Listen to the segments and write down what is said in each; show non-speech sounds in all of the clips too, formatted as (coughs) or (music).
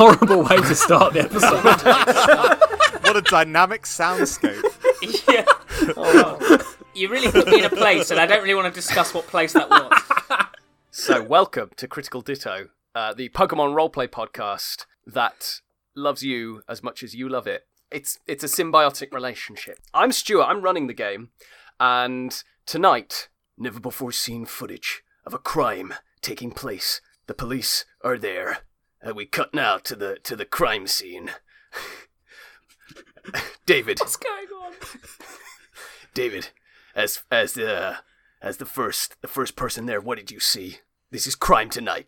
What a horrible way to start the episode. (laughs) What a dynamic soundscape. (laughs) yeah. Oh, You really put me in a place, and I don't really want to discuss what place that was. So, welcome to Critical Ditto, uh, the Pokemon roleplay podcast that loves you as much as you love it. It's it's a symbiotic relationship. I'm Stuart. I'm running the game, and tonight, never before seen footage of a crime taking place. The police are there, and we cut now to the to the crime scene. (laughs) David, What's going on? (laughs) David, as as the as the first the first person there, what did you see? This is crime tonight.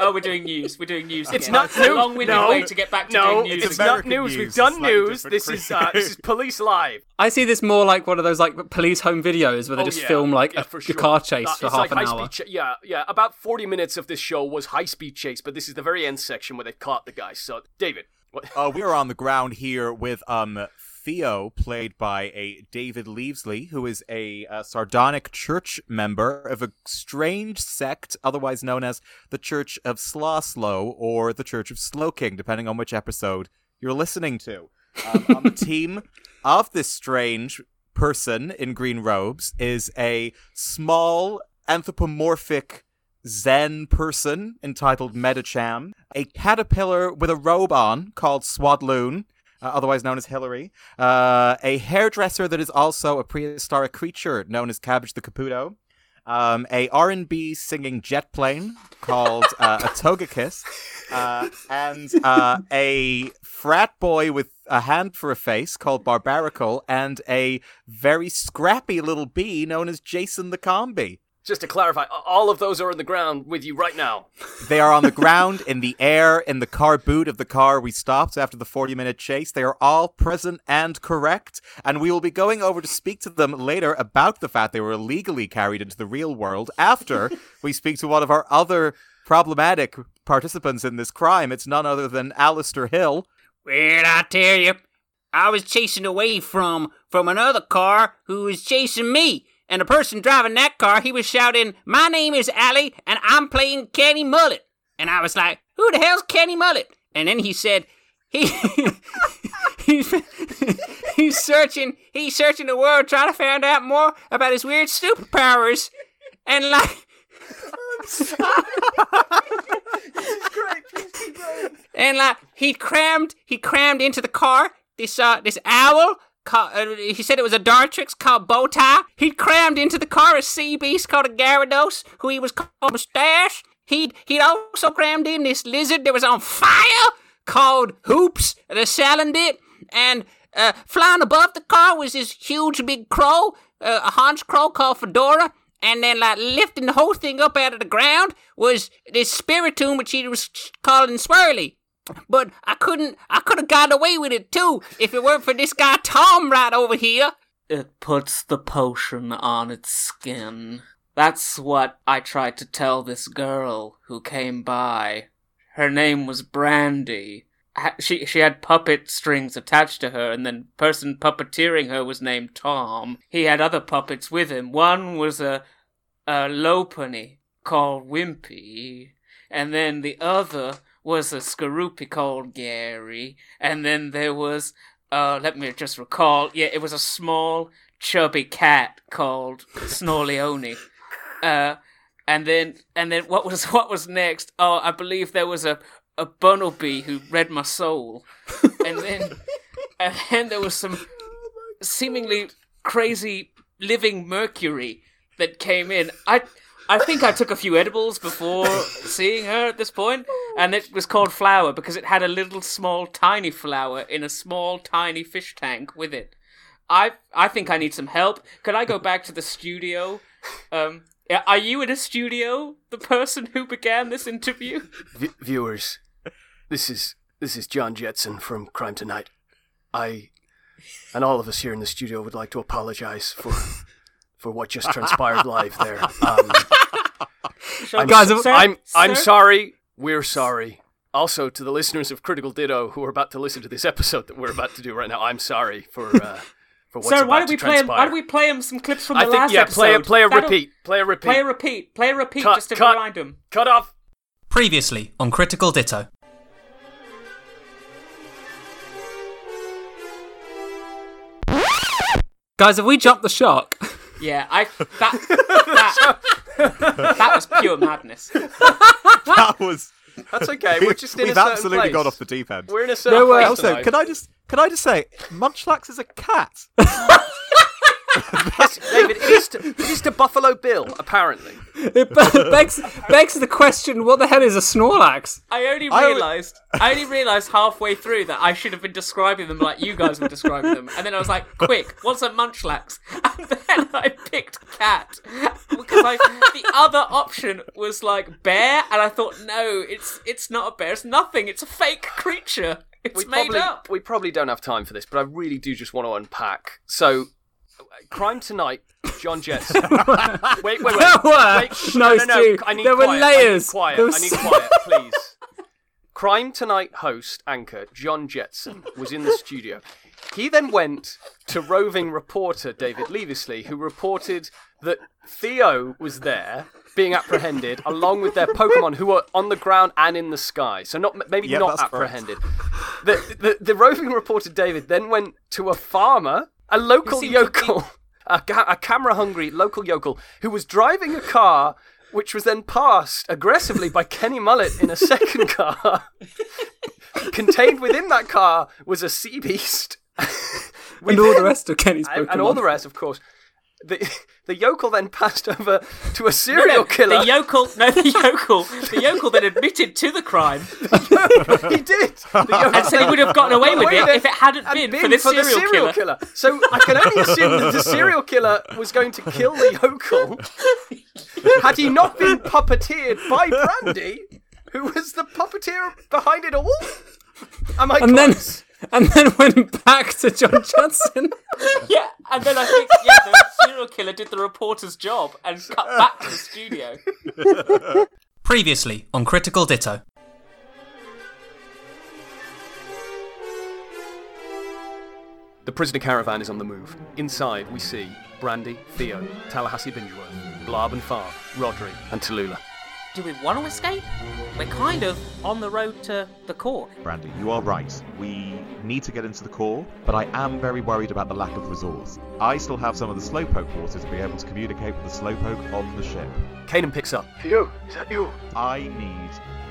Oh, we're doing news. We're doing news. It's again. not It's a news. long-winded No. way to get back to No, doing news. it's again. not news. news, We've done slightly news. different This is uh, this is police live. I see this more like one of those like police home videos where they Oh, just yeah. film like Yeah, a, for a sure. car chase Uh, for half like an high hour. Speed cha- yeah, yeah. About forty minutes of this show was high speed chase, but this is the very end section where they caught the guy. So, David, what? Uh, we are on the ground here with um Theo, played by a David Leavesley, who is a, uh sardonic church member of a strange sect, otherwise known as the Church of Sloslow or the Church of Slowking, depending on which episode you're listening to. Um, on the (laughs) team of this strange person in green robes is a small anthropomorphic Zen person entitled Medicham, a caterpillar with a robe on called Swadloon, uh, otherwise known as Hillary, uh, a hairdresser that is also a prehistoric creature known as Cabbage the Kabuto, um, a R&B singing jet plane called uh, (laughs) a Togekiss, uh, and uh, a frat boy with a hand for a face called Barbaracle, and a very scrappy little bee known as Jason the Combee. Just to clarify, all of those are on the ground with you right now. They are on the ground, in the air, in the car boot of the car we stopped after the 40 minute chase. They are all present and correct. And we will be going over to speak to them later about the fact they were illegally carried into the real world after (laughs) we speak to one of our other problematic participants in this crime. It's none other than Alistair Hill. Well, I tell you, I was chasing away from from another car who was chasing me. And the person driving that car, he was shouting, "My name is Allie, and I'm playing Kenny Mullet." And I was like, "Who the hell's Kenny Mullet?" And then he said, "He (laughs) he's he's searching he's searching the world trying to find out more about his weird superpowers." And like. (laughs) (laughs) and like he crammed he crammed into the car this uh this owl uh, he said it was a Dartrix called Bowtie. He'd crammed into the car a sea beast called a Gyarados, who he was called Mustache. He'd he'd also crammed in this lizard that was on fire called Hoops the Salandit, and uh, flying above the car was this huge big crow, uh, a Honchkrow called Fedora. And then, like, lifting the whole thing up out of the ground was this Spiritomb, which he was calling Swirly. But I couldn't, I could have got away with it too if it weren't for this guy Tom right over here. It puts the potion on its skin. That's what I tried to tell this girl who came by. Her name was Brandy. She she had puppet strings attached to her, and then person puppeteering her was named Tom. He had other puppets with him. One was a a Lopunny called Wimpy, and then the other was a Skaroopy called Gary, and then there was uh let me just recall, yeah, it was a small chubby cat called Snorleone. (laughs) Uh and then and then what was (laughs) what was next? Oh, I believe there was a a Bunnelby who read my soul. And then (laughs) and then there was some seemingly crazy living mercury that came in. I I think I took a few edibles before seeing her at this point, and it was called Flower because it had a little small tiny flower in a small tiny fish tank with it. I I think I need some help. Could I go back to the studio? Um, are you in a studio? The person who began this interview? V- viewers, this is this is John Jetson from Crime Tonight. I and all of us here in the studio would like to apologize for for what just transpired live there. (laughs) Um, I'm, Guys, s- sir- I'm I'm sorry. We're sorry. Also, to the listeners of Critical Ditto who are about to listen to this episode that we're about to do right now, I'm sorry for uh, for what's Sir, about why don't to we play him? transpire. Why don't we play him some clips from the I think last yeah, episode? play a play a That'll- repeat, play a repeat. Play a repeat. Play a repeat Cut, just to cut. remind him. Cut off. Previously on Critical Ditto. Guys, have we jumped the shark? Yeah, I that that, that was pure madness. (laughs) That was. That's okay. We're just in We've a certain absolutely place. gone off the deep end. We're in a certain No, uh, place Also, tonight. can I just can I just say, Munchlax is a cat. (laughs) Yes, David, it is, to, it is to Buffalo Bill, apparently. It be- begs, begs the question what the hell is a Snorlax? I only I would- realised I only realised halfway through that I should have been describing them like you guys were describing them, and then I was like, "Quick, what's a munchlax?" (laughs) And then I picked cat because I the other option was like bear, and I thought, no, it's it's not a bear, it's nothing, it's a fake creature, it's We made probably, up. we probably don't have time for this, but I really do just want to unpack. So, Crime Tonight, John Jetson. (laughs) wait, wait, wait. There were- wait shh, no, no, no, Stu, I need there were layers. I need quiet. There I need quiet, (laughs) please. Crime Tonight host, anchor, John Jetson, was in the studio. He then went to roving reporter David Leavesley, who reported that Theo was there being apprehended along with their Pokemon who were on the ground and in the sky. So not maybe Yep, not apprehended. The, the the roving reporter David then went to a farmer, a local yokel, (laughs) a, ca- a camera hungry local yokel who was driving a car which was then passed aggressively by Kenny Mullet in a second (laughs) car. Contained within that car was a sea beast. And all the rest of Kenny's Pokemon. and all the rest, of course. The, (laughs) the yokel then passed over to a serial No, killer. The yokel, no, the (laughs) yokel, the yokel then admitted to the crime he did. The and said he would have gotten away with it if it hadn't had been, for this the serial, killer. So I can only assume that the serial killer was going to kill the yokel (laughs) had he not been puppeteered by Brandy, who was the puppeteer behind it all. Am I and then, close? And then went back to John (laughs) Johnson. Yeah, and then I think yeah, the serial killer did the reporter's job and cut back to the studio. (laughs) Previously on Critical Ditto. The prisoner caravan is on the move. Inside, we see Brandy, Theo, Tallahassee Bingeworth, Blarb and Farr, Rodri, and Tallulah. Do we want to escape? We're kind of on the road to the core. Brandy, you are right. We need to get into the core, but I am very worried about the lack of resource. I still have some of the Slowpoke water to be able to communicate with the Slowpoke on the ship. Kanan picks up. Theo, is that you? I need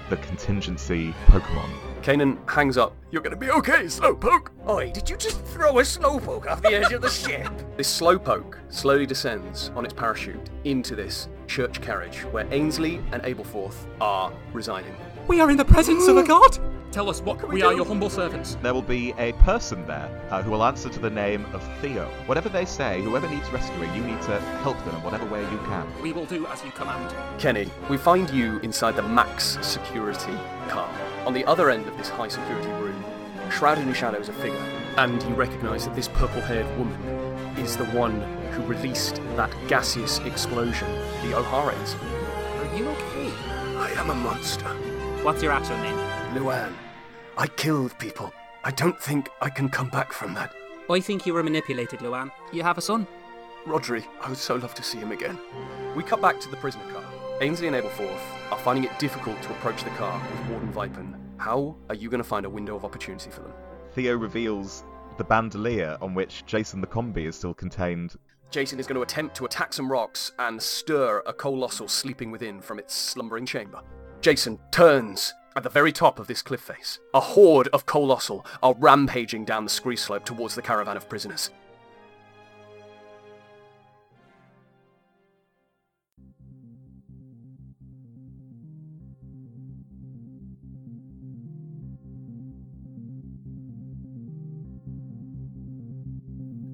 the contingency Pokemon. Kanan hangs up. You're gonna be okay, Slowpoke. Oi, did you just throw a Slowpoke off the edge of the ship? (laughs) This Slowpoke slowly descends on its parachute into this church carriage where Ainsley and Ableforth are residing. We are in the presence of a god. (gasps) (gasps) (gasps) Tell us what we, do? are your humble servants. There will be a person there uh, who will answer to the name of Theo. Whatever they say, whoever needs rescuing, you need to help them in whatever way you can. We will do as you command. Kenny, we find you inside the max security car. On the other end of this high security room, shrouded in shadow is a figure, and you recognize that this purple haired woman is the one who released that gaseous explosion, the O'Haras. Are you okay? I am a monster. What's your actual name? Luann, I killed people. I don't think I can come back from that. I think you were manipulated, Luann. You have a son. Rodri, I would so love to see him again. We cut back to the prisoner car. Ainsley and Ableforth are finding it difficult to approach the car with Warden Vipin. How are you going to find a window of opportunity for them? Theo reveals the bandolier on which Jason the Combee is still contained. Jason is going to attempt to attack some rocks and stir a Coalossal sleeping within from its slumbering chamber. Jason turns at the very top of this cliff face. A horde of Coalossal are rampaging down the scree slope towards the caravan of prisoners.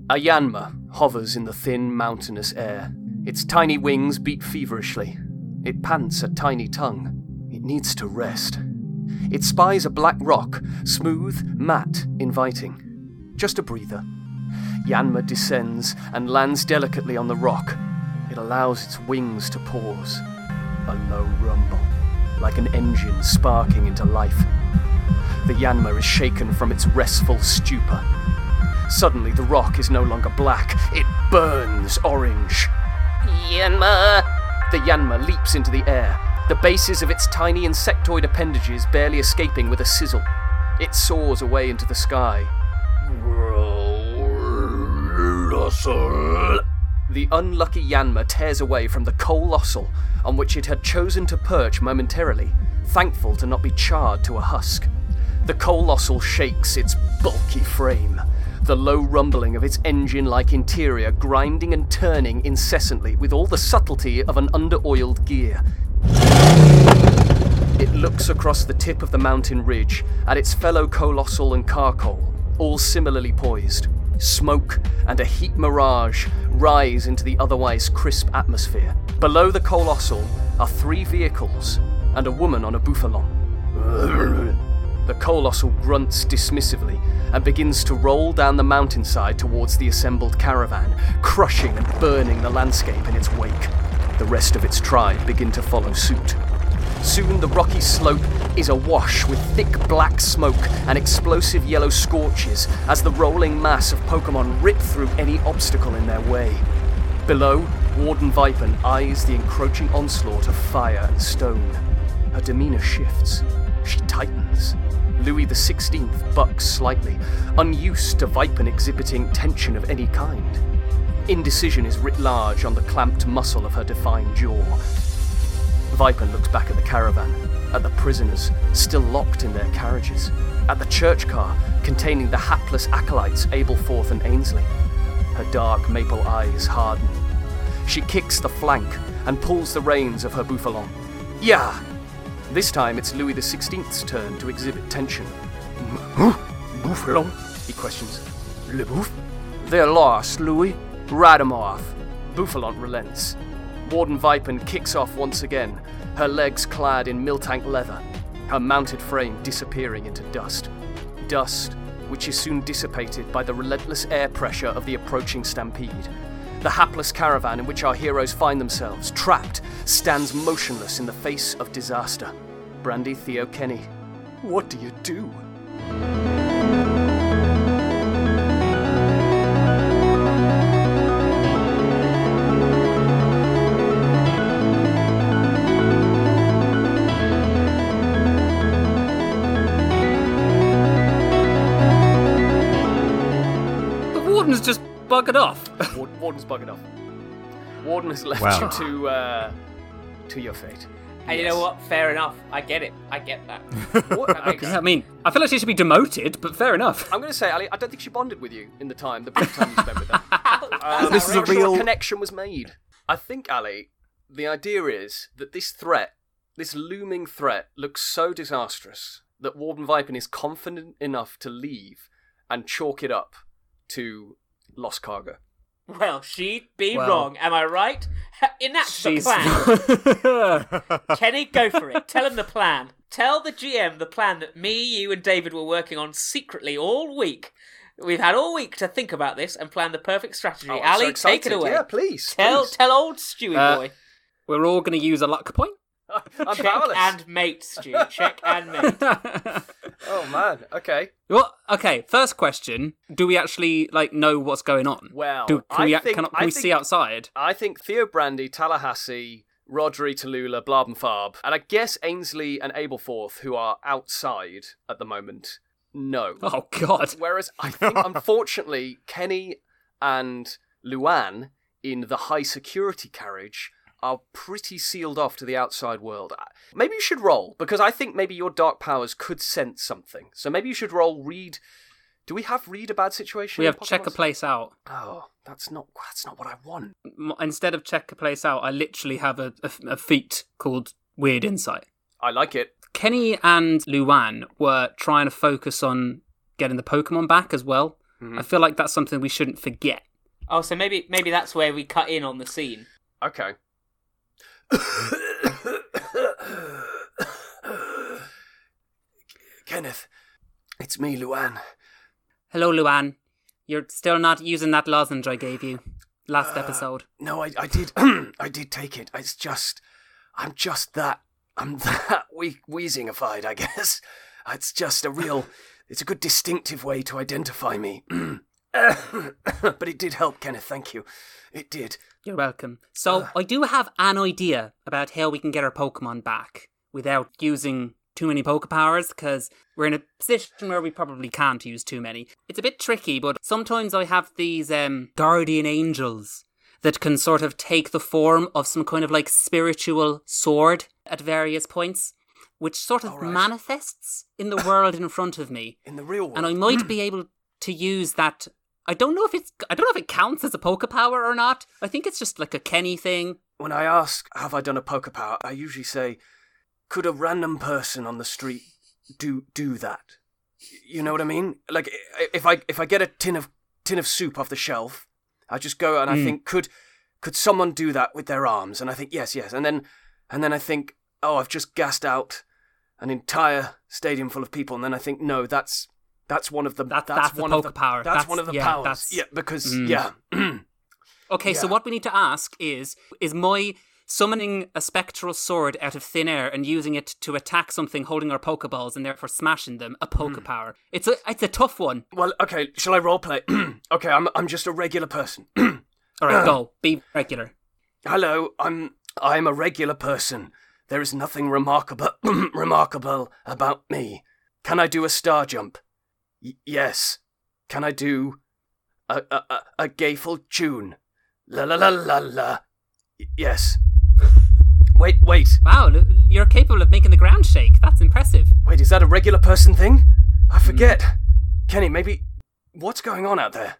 A Yanma hovers in the thin, mountainous air. Its tiny wings beat feverishly. It pants a tiny tongue. It needs to rest. It spies a black rock, smooth, matte, inviting. Just a breather. Yanma descends and lands delicately on the rock. It allows its wings to pause. A low rumble, like an engine sparking into life. The Yanma is shaken from its restful stupor. Suddenly, the rock is no longer black, it burns orange. Yanma! The Yanma leaps into the air. The bases of its tiny insectoid appendages barely escaping with a sizzle. It soars away into the sky. The unlucky Yanma tears away from the Coalossal on which it had chosen to perch momentarily, thankful to not be charred to a husk. The Coalossal shakes its bulky frame, the low rumbling of its engine like interior grinding and turning incessantly with all the subtlety of an under-oiled gear. It looks across the tip of the mountain ridge at its fellow Coalossal and Carkol, all similarly poised. Smoke and a heat mirage rise into the otherwise crisp atmosphere. Below the Coalossal are three vehicles and a woman on a Bouffalant. The Coalossal grunts dismissively and begins to roll down the mountainside towards the assembled caravan, crushing and burning the landscape in its wake. The rest of its tribe begin to follow suit. Soon the rocky slope is awash with thick black smoke and explosive yellow scorches as the rolling mass of Pokemon rip through any obstacle in their way. Below, Warden Vipen eyes the encroaching onslaught of fire and stone. Her demeanor shifts. She tightens. Louis XVI bucks slightly, unused to Vipen exhibiting tension of any kind. Indecision is writ large on the clamped muscle of her defined jaw. Vipen looks back at the caravan, at the prisoners still locked in their carriages, at the church car containing the hapless acolytes Abelforth and Ainsley. Her dark maple eyes harden. She kicks the flank and pulls the reins of her Bouffalant. Yeah! This time it's Louis XVI's turn to exhibit tension. Bouffalant? He questions. Le Bouffe? They're lost, Louis. Ride 'em off. Bouffalant relents. Warden Vipen kicks off once again, her legs clad in Miltank leather, her mounted frame disappearing into dust. Dust which is soon dissipated by the relentless air pressure of the approaching stampede. The hapless caravan in which our heroes find themselves, trapped, stands motionless in the face of disaster. Brandy Theo Kenny, what do you do? Buggered off. (laughs) Warden, Warden's buggered off. Warden has left Wow. you to uh, to your fate. And you know what? Fair enough. I get it. I get that. (laughs) What- That makes I mean, I feel like she should be demoted, but fair enough. I'm going to say, Ali, I don't think she bonded with you in the time, the brief time you spent with her. (laughs) That's This is a I'm sure real- connection was made. I think, Ali, the idea is that this threat, this looming threat, looks so disastrous that Warden Vipen is confident enough to leave and chalk it up to lost cargo. Well, she'd be Well- wrong. Am I right? (laughs) Enact the plan. (laughs) Kenny, go for it. Tell him the plan. Tell the GM the plan that me, you, and David were working on secretly all week. We've had all week to think about this and plan the perfect strategy. Oh, I'm so take it away. Yeah, please. Tell, please. tell old Stewie Uh, boy. We're all going to use a luck point. (laughs) I'm Check powerless. and mate, Stewie. Check and mate. (laughs) Oh man. Okay. Well, okay. First question: Do we actually like know what's going on? Well, Do, can I we, think- can, I can we think- see outside? I think Theo Brandy, Tallahassee, Rodri Tallulah, Blab and Farb, and I guess Ainsley and Abelforth, who are outside at the moment, no. Oh God! Whereas I think, (laughs) unfortunately, Kenny and Luan in the high security carriage are pretty sealed off to the outside world. Uh, Maybe you should roll, because I think maybe your dark powers could sense something. So maybe you should roll read. Do we have read a bad situation? We in have check a place out. Oh, that's not that's not what I want. Instead of check a place out, I literally have a, a, a feat called Weird Insight. I like it. Kenny and Luan were trying to focus on getting the Pokemon back as well. Mhm. I feel like that's something we shouldn't forget. Oh, so maybe maybe that's where we cut in on the scene. Okay. (coughs) Kenneth, it's me, Luan. Hello, Luan. You're still not using that lozenge I gave you last Uh, episode. No, I, I did. (coughs) I did take it. It's just, I'm just that. I'm (laughs) that we wheezingified, I guess. It's just a real. It's a good distinctive way to identify me. (clears throat) (coughs) but it did help, Kenneth. Thank you. It did. You're welcome. So I do have an idea about how we can get our Pokemon back without using too many Poke powers, because we're in a position where we probably can't use too many. It's a bit tricky, but sometimes I have these um, guardian angels that can sort of take the form of some kind of like spiritual sword at various points, which sort of right. manifests in the world in front of me. In the real world. and I might (clears throat) be able to use that. I don't know if it's. I don't know if it counts as a poke power or not. I think it's just like a Kenny thing. when I ask, have I done a poker power, I usually say, could a random person on the street do do that? You know what I mean? Like if I if I get a tin of tin of soup off the shelf, I just go and I Mm. think, could could someone do that with their arms? And I think yes, yes. And then and then I think, oh, I've just gassed out an entire stadium full of people. And then I think, no, that's that's one of the That- that's, that's the one of the power. That's, That's- one of the yeah, powers. that's- Yeah, because Mm. yeah. (clears throat) Okay, so what we need to ask is: Is my summoning a spectral sword out of thin air and using it to attack something holding our Pokeballs and therefore smashing them a poke Hmm. power? It's a it's a tough one. well, okay. Shall I roleplay? (clears throat) okay, I'm I'm just a regular person. (clears throat) All right, go be regular. Hello, I'm I'm a regular person. There is nothing remarkable remarkable about me. Can I do a star jump? Y- yes. Can I do a a a, a gayful tune? La la la la la. Y- yes. Wait, wait, Wow, l- you're capable of making the ground shake. That's impressive. wait. Is that a regular person thing? I hmm. forget. Kenny, maybe what's going on out there?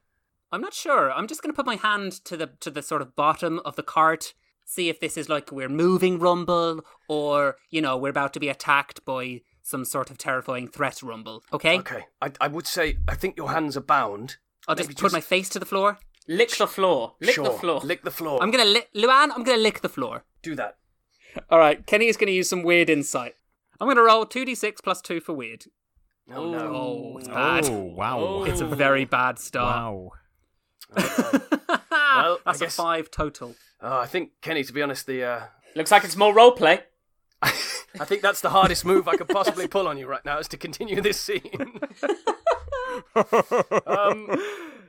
I'm not sure. I'm just going to put my hand to the to the sort of bottom of the cart, see if this is like we're moving rumble or, you know, we're about to be attacked by some sort of terrifying threat rumble. Okay? Okay, I I would say I think your hands are bound. I'll just Maybe put my face to the floor. Lick the floor. Lick sure. the floor. Lick the floor. I'm going to lick Luan, I'm going to lick the floor. do that. All right, Kenny is going to use some weird insight. I'm going to roll 2d6 plus 2 for weird. Oh no. Oh, it's bad. Oh, wow. It's a very bad start. Wow. (laughs) Well, That's guess- a 5 total. Oh, I think Kenny, to be honest, the uh, Looks like it's more roleplay. I think that's the hardest move I could possibly pull on you right now is to continue this scene. um,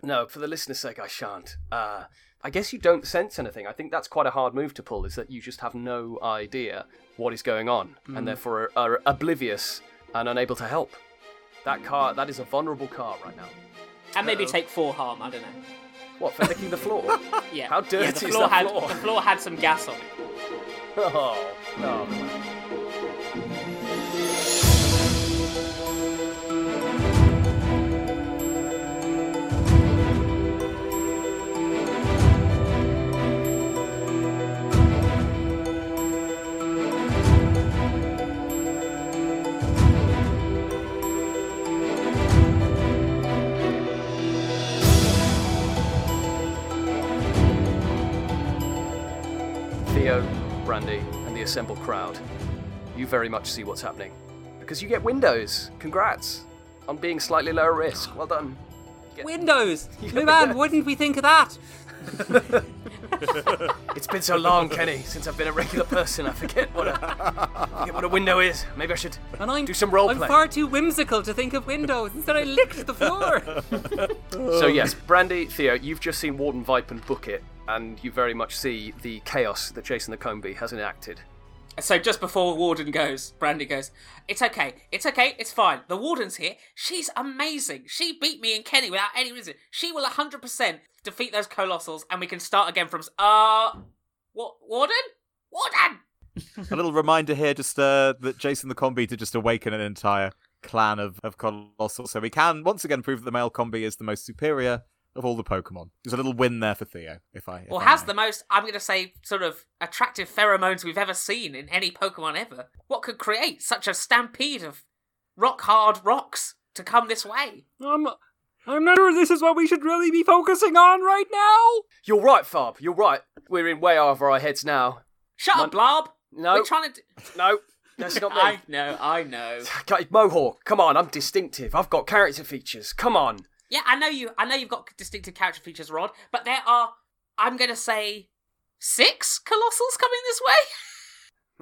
no, for the listener's sake, I shan't. Uh, I guess you don't sense anything. I think that's quite a hard move to pull. Is that you just have no idea what is going on, and therefore are, are oblivious and unable to help. That car, that is a vulnerable car right now. And maybe Uh-oh. take four harm, I don't know. What for licking the floor? (laughs) Yeah. How dirty yeah, the is that had, floor? The floor had some gas on it. Oh, oh. Brandy, and the assembled crowd, you very much see what's happening. Because you get windows. Congrats on being slightly lower risk. Well done. Get- (gasps) Windows! Luan, why didn't we think of that? (laughs) It's been so long, Kenny, since I've been a regular person. I forget what a, forget what a window is. Maybe I should And I'm, do some role I'm play. far too whimsical to think of windows. Instead, I licked the floor. (laughs) So yes, Brandy, Theo, you've just seen Warden Vipen book it, and you very much see the chaos that Jason the Combee has enacted. So just before Warden goes, Brandy goes, It's okay, it's okay, it's fine. The Warden's here. She's amazing. She beat me and Kenny without any reason. She will 100% defeat those Coalossals and we can start again from. s- Uh. What? Warden? Warden! (laughs) A little reminder here, just uh, that Jason the Combee to just awaken an entire clan of, of Coalossal, so we can once again prove that the male Combee is the most superior of all the Pokemon. There's a little win there for Theo, if I. If Or I has may. the most, I'm going to say, sort of attractive pheromones we've ever seen in any Pokemon ever. What could create such a stampede of rock hard rocks to come this way? I'm, I'm not sure this is what we should really be focusing on right now. You're right, Farb. You're right. We're in way over our heads now. Shut up, Blob! No, We're trying to. Do- no, that's not me. I know, I know. (laughs) Okay, Mohawk, come on, I'm distinctive. I've got character features. Come on. Yeah, I know you. I know you've got distinctive character features, Rod. But there are, I'm going to say, six Coalossals coming this way. (laughs)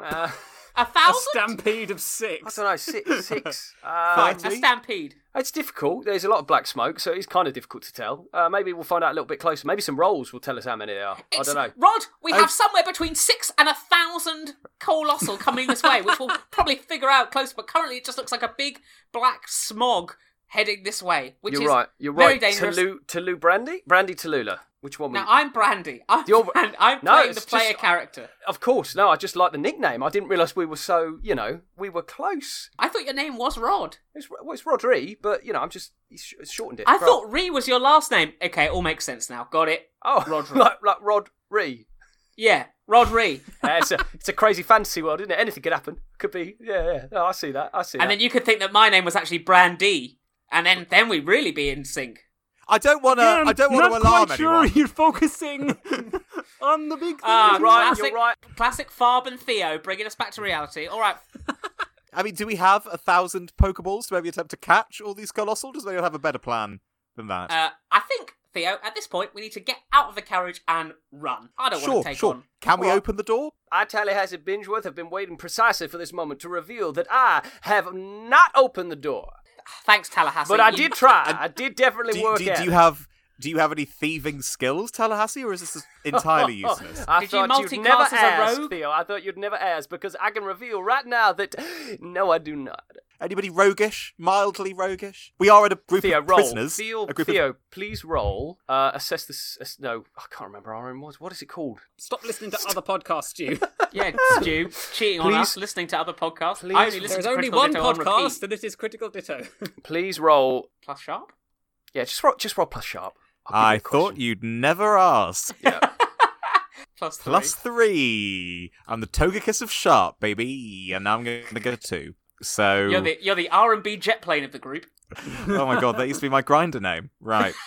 Uh, A A stampede of six. I six. don't know, (laughs) six. six. Uh, A stampede. It's difficult. There's a lot of black smoke, so it's kind of difficult to tell. Uh, maybe we'll find out a little bit closer. Maybe some rolls will tell us how many there are. I don't know. Rod, we have somewhere between six and a thousand Coalossal coming this way, which we'll (laughs) probably figure out closer. But currently, it just looks like a big black smog heading this way, which You're is right. You're very right. dangerous. Tulu, Tulu Brandy? Brandy Tallulah. Which one? Now. I'm Brandy. I'm, You're- (laughs) Brand- I'm No, playing the player just- character. Of course. No, I just like the nickname. I didn't realise we were so, you know, we were close. I thought your name was Rod. It's, well, it's Rodri, but, you know, I'm just, shortened it. I Rod. thought Ree was your last name. Okay, it all makes sense now. Got it. Oh, Rodri. (laughs) like, like Rodri. Yeah, Rod Ree. (laughs) Uh, it's, a, it's a crazy fantasy world, isn't it? Anything could happen. Could be, yeah, yeah. No, I see that. I see and that. then you could think that my name was actually Brandy, and then then we'd really be in sync. I don't want to. I don't want to not alarm quite anyone. sure you're focusing (laughs) on the big thing. Ah, You're right, classic, you're right. Classic Farb and Theo bringing us back to reality. All right, (laughs) I mean, do we have a thousand Pokeballs to maybe attempt to catch all these Coalossal? Does anyone have a better plan than that? uh, I think Theo. At this point, we need to get out of the carriage and run. I don't sure, want to take sure. on. Can we Well- open the door? I, Tallahassee Bingeworth, have been waiting precisely for this moment to reveal that I have not opened the door. Thanks, Tallahassee. But I did try. (laughs) I did definitely Do, work do, at do you have Do you have any thieving skills, Tallahassee, or is this entirely (laughs) useless? I Did you thought you'd never multiclass as a ask, rogue? Theo. I thought you'd never ask because I can reveal right now that (gasps) no, I do not. Anybody roguish? Mildly roguish? We are in a group Theo, of roll. prisoners. Theo, a group of please roll. Uh, assess this. ass- no, I can't remember our own was. What is it called? Stop listening to other podcasts, Stu. (laughs) Yeah, Stu, cheating on Please- us, listening to other podcasts. please- I only listen There's to only Critical one Ditto on podcast, repeat. and it is Critical Ditto. (laughs) Please roll. Plus sharp. Yeah, just roll. Just roll plus sharp. I'll give you I a thought you'd never ask. (laughs) Yeah. Plus three. Plus three. I'm the Togekiss of Sharp, baby. And now I'm going to get a two. So, You're the you're the R and B jet plane of the group. (laughs) oh my god, that used to be my Grindr name. Right. (laughs)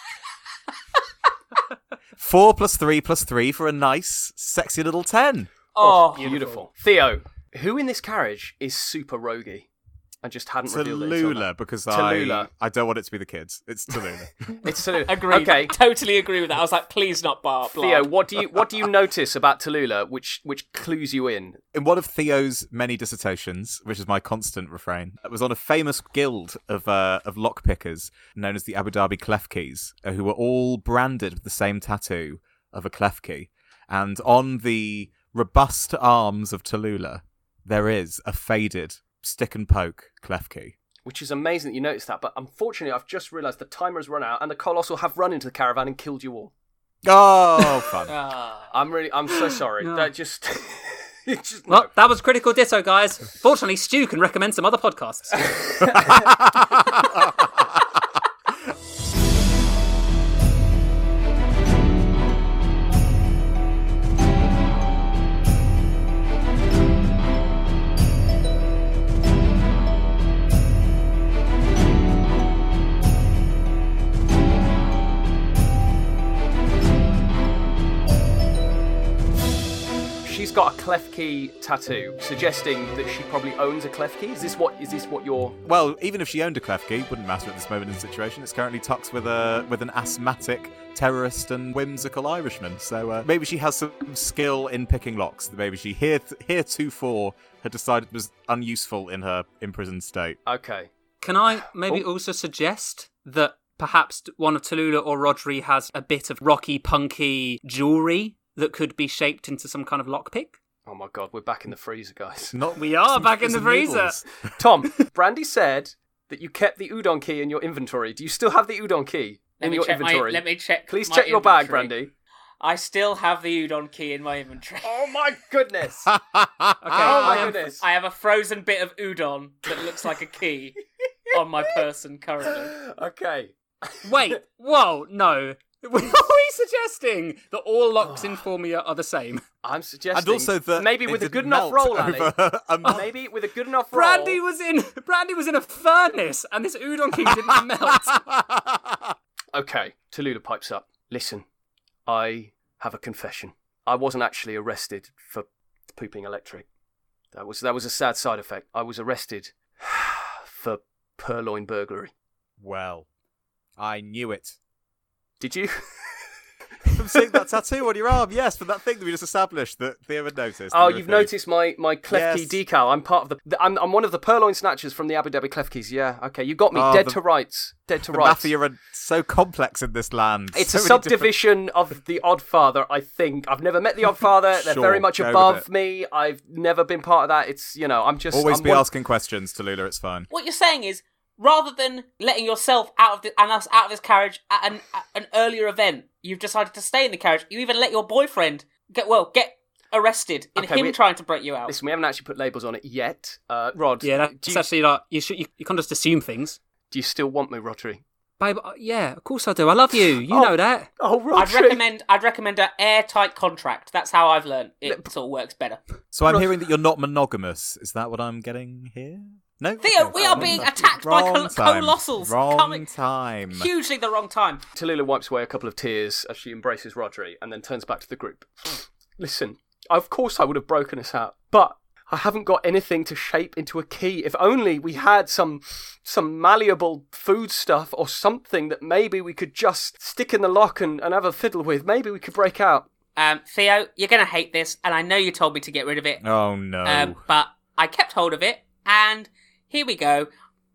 Four plus three plus three for a nice, sexy little ten. Oh, oh Beautiful. Theo, who in this carriage is super roguey and just hadn't revealed it until now? Tallulah, because Tallulah. I I don't want it to be the kids. It's Tallulah. (laughs) (laughs) It's Tallulah. Agreed. Okay. (laughs) Totally agree with that. I was like, please not Bart. Theo, what do you what do you notice about Tallulah which which clues you in? in one of Theo's many dissertations, which is my constant refrain, it was on a famous guild of uh, of lockpickers known as the Abu Dhabi Klefkis, uh, who were all branded with the same tattoo of a Klefki. And on the robust arms of Tallulah, there is a faded stick and poke Klefki. Which is amazing that you noticed that, but unfortunately I've just realised the timer has run out and the Coalossal have run into the caravan and killed you all. Oh, (laughs) fun. Ah. I'm really I'm so sorry. No. That just (laughs) it just Well, that was Critical Ditto, guys. Fortunately, Stu can recommend some other podcasts. (laughs) She's got a Klefki tattoo, suggesting that she probably owns a Klefki. Is this what is this what you're Well, even if she owned a Klefki, wouldn't matter at this moment in the situation. It's currently tucked with a with an asthmatic terrorist and whimsical Irishman. So uh, maybe she has some skill in picking locks that maybe she here heretofore had decided was unuseful in her imprisoned state. Okay. Can I maybe also suggest that perhaps one of Tallulah or Rodri has a bit of rocky, punky jewelry that could be shaped into some kind of lockpick? Oh my god, we're back in the freezer, guys. Not We are back in the freezer. Tom, Brandy said that you kept the udon key in your inventory. Do you still have the udon key Let in me your inventory? my. Let me check. Please my check your bag. Brandy. I still have the udon key in my inventory. Oh my goodness. (laughs) Okay, Oh my I am- goodness. I have a frozen bit of udon that looks like a key on my person currently. (laughs) okay. Wait, whoa, no. (laughs) Are we suggesting that all locks in (sighs) Formia are the same? I'm suggesting and also that maybe it with a didn't good enough melt roll, Ali. over a (laughs) month. Maybe with a good enough roll. Brandy was in Brandy was in a furnace, and this udon key didn't melt. (laughs) Okay, Tallulah pipes up. Listen, I have a confession. I wasn't actually arrested for pooping electric. That was that was a sad side effect. I was arrested (sighs) for purloin burglary. Well, I knew it. Did you? (laughs) from seeing that tattoo on your arm. Yes, from that thing that we just established that Theo had noticed. Oh, you've you noticed my my Klefki Yes. decal. I'm part of the, the- I'm I'm one of the purloin snatchers from the Abu Dhabi Klefkis. Yeah, okay, you got me. Oh, Dead the- to rights. Dead to The rights. mafia are so complex in this land. It's So a many different- subdivision of the Oddfather, I think. I've never met the Odd Oddfather. (laughs) They're very much above me. I've never been part of that. It's you know, I'm just Always I'm be one- asking questions, Tallulah. It's fine. What you're saying is, rather than letting yourself out of the, and us out of this carriage at an, at an earlier event, you've decided to stay in the carriage. You even let your boyfriend get well get arrested in Okay, him we- trying to break you out. Listen, we haven't actually put labels on it yet. Uh, Rod, Yeah, do, that's you, actually like you should you, you can't just assume things. do you still want me, Rodri? Babe, uh, yeah, of course I do. I love you. You (laughs) Oh. know that. Oh, Rodri. I'd recommend I'd recommend an airtight contract. That's how I've learned it sort of works better. So I'm hearing that you're not monogamous. Is that what I'm getting here? No. Theo, Okay. we are being attacked by Wrong col- time. Coalossals Wrong coming time. hugely the wrong time. Tallulah wipes away a couple of tears as she embraces Rodri and then turns back to the group. (sniffs) Listen, of course I would have broken us out, but I haven't got anything to shape into a key. If only we had some some malleable food stuff or something that maybe we could just stick in the lock and, and have a fiddle with. Maybe we could break out. Um, Theo, you're gonna hate this, and I know you told me to get rid of it. Oh no. Um, but I kept hold of it, and here we go.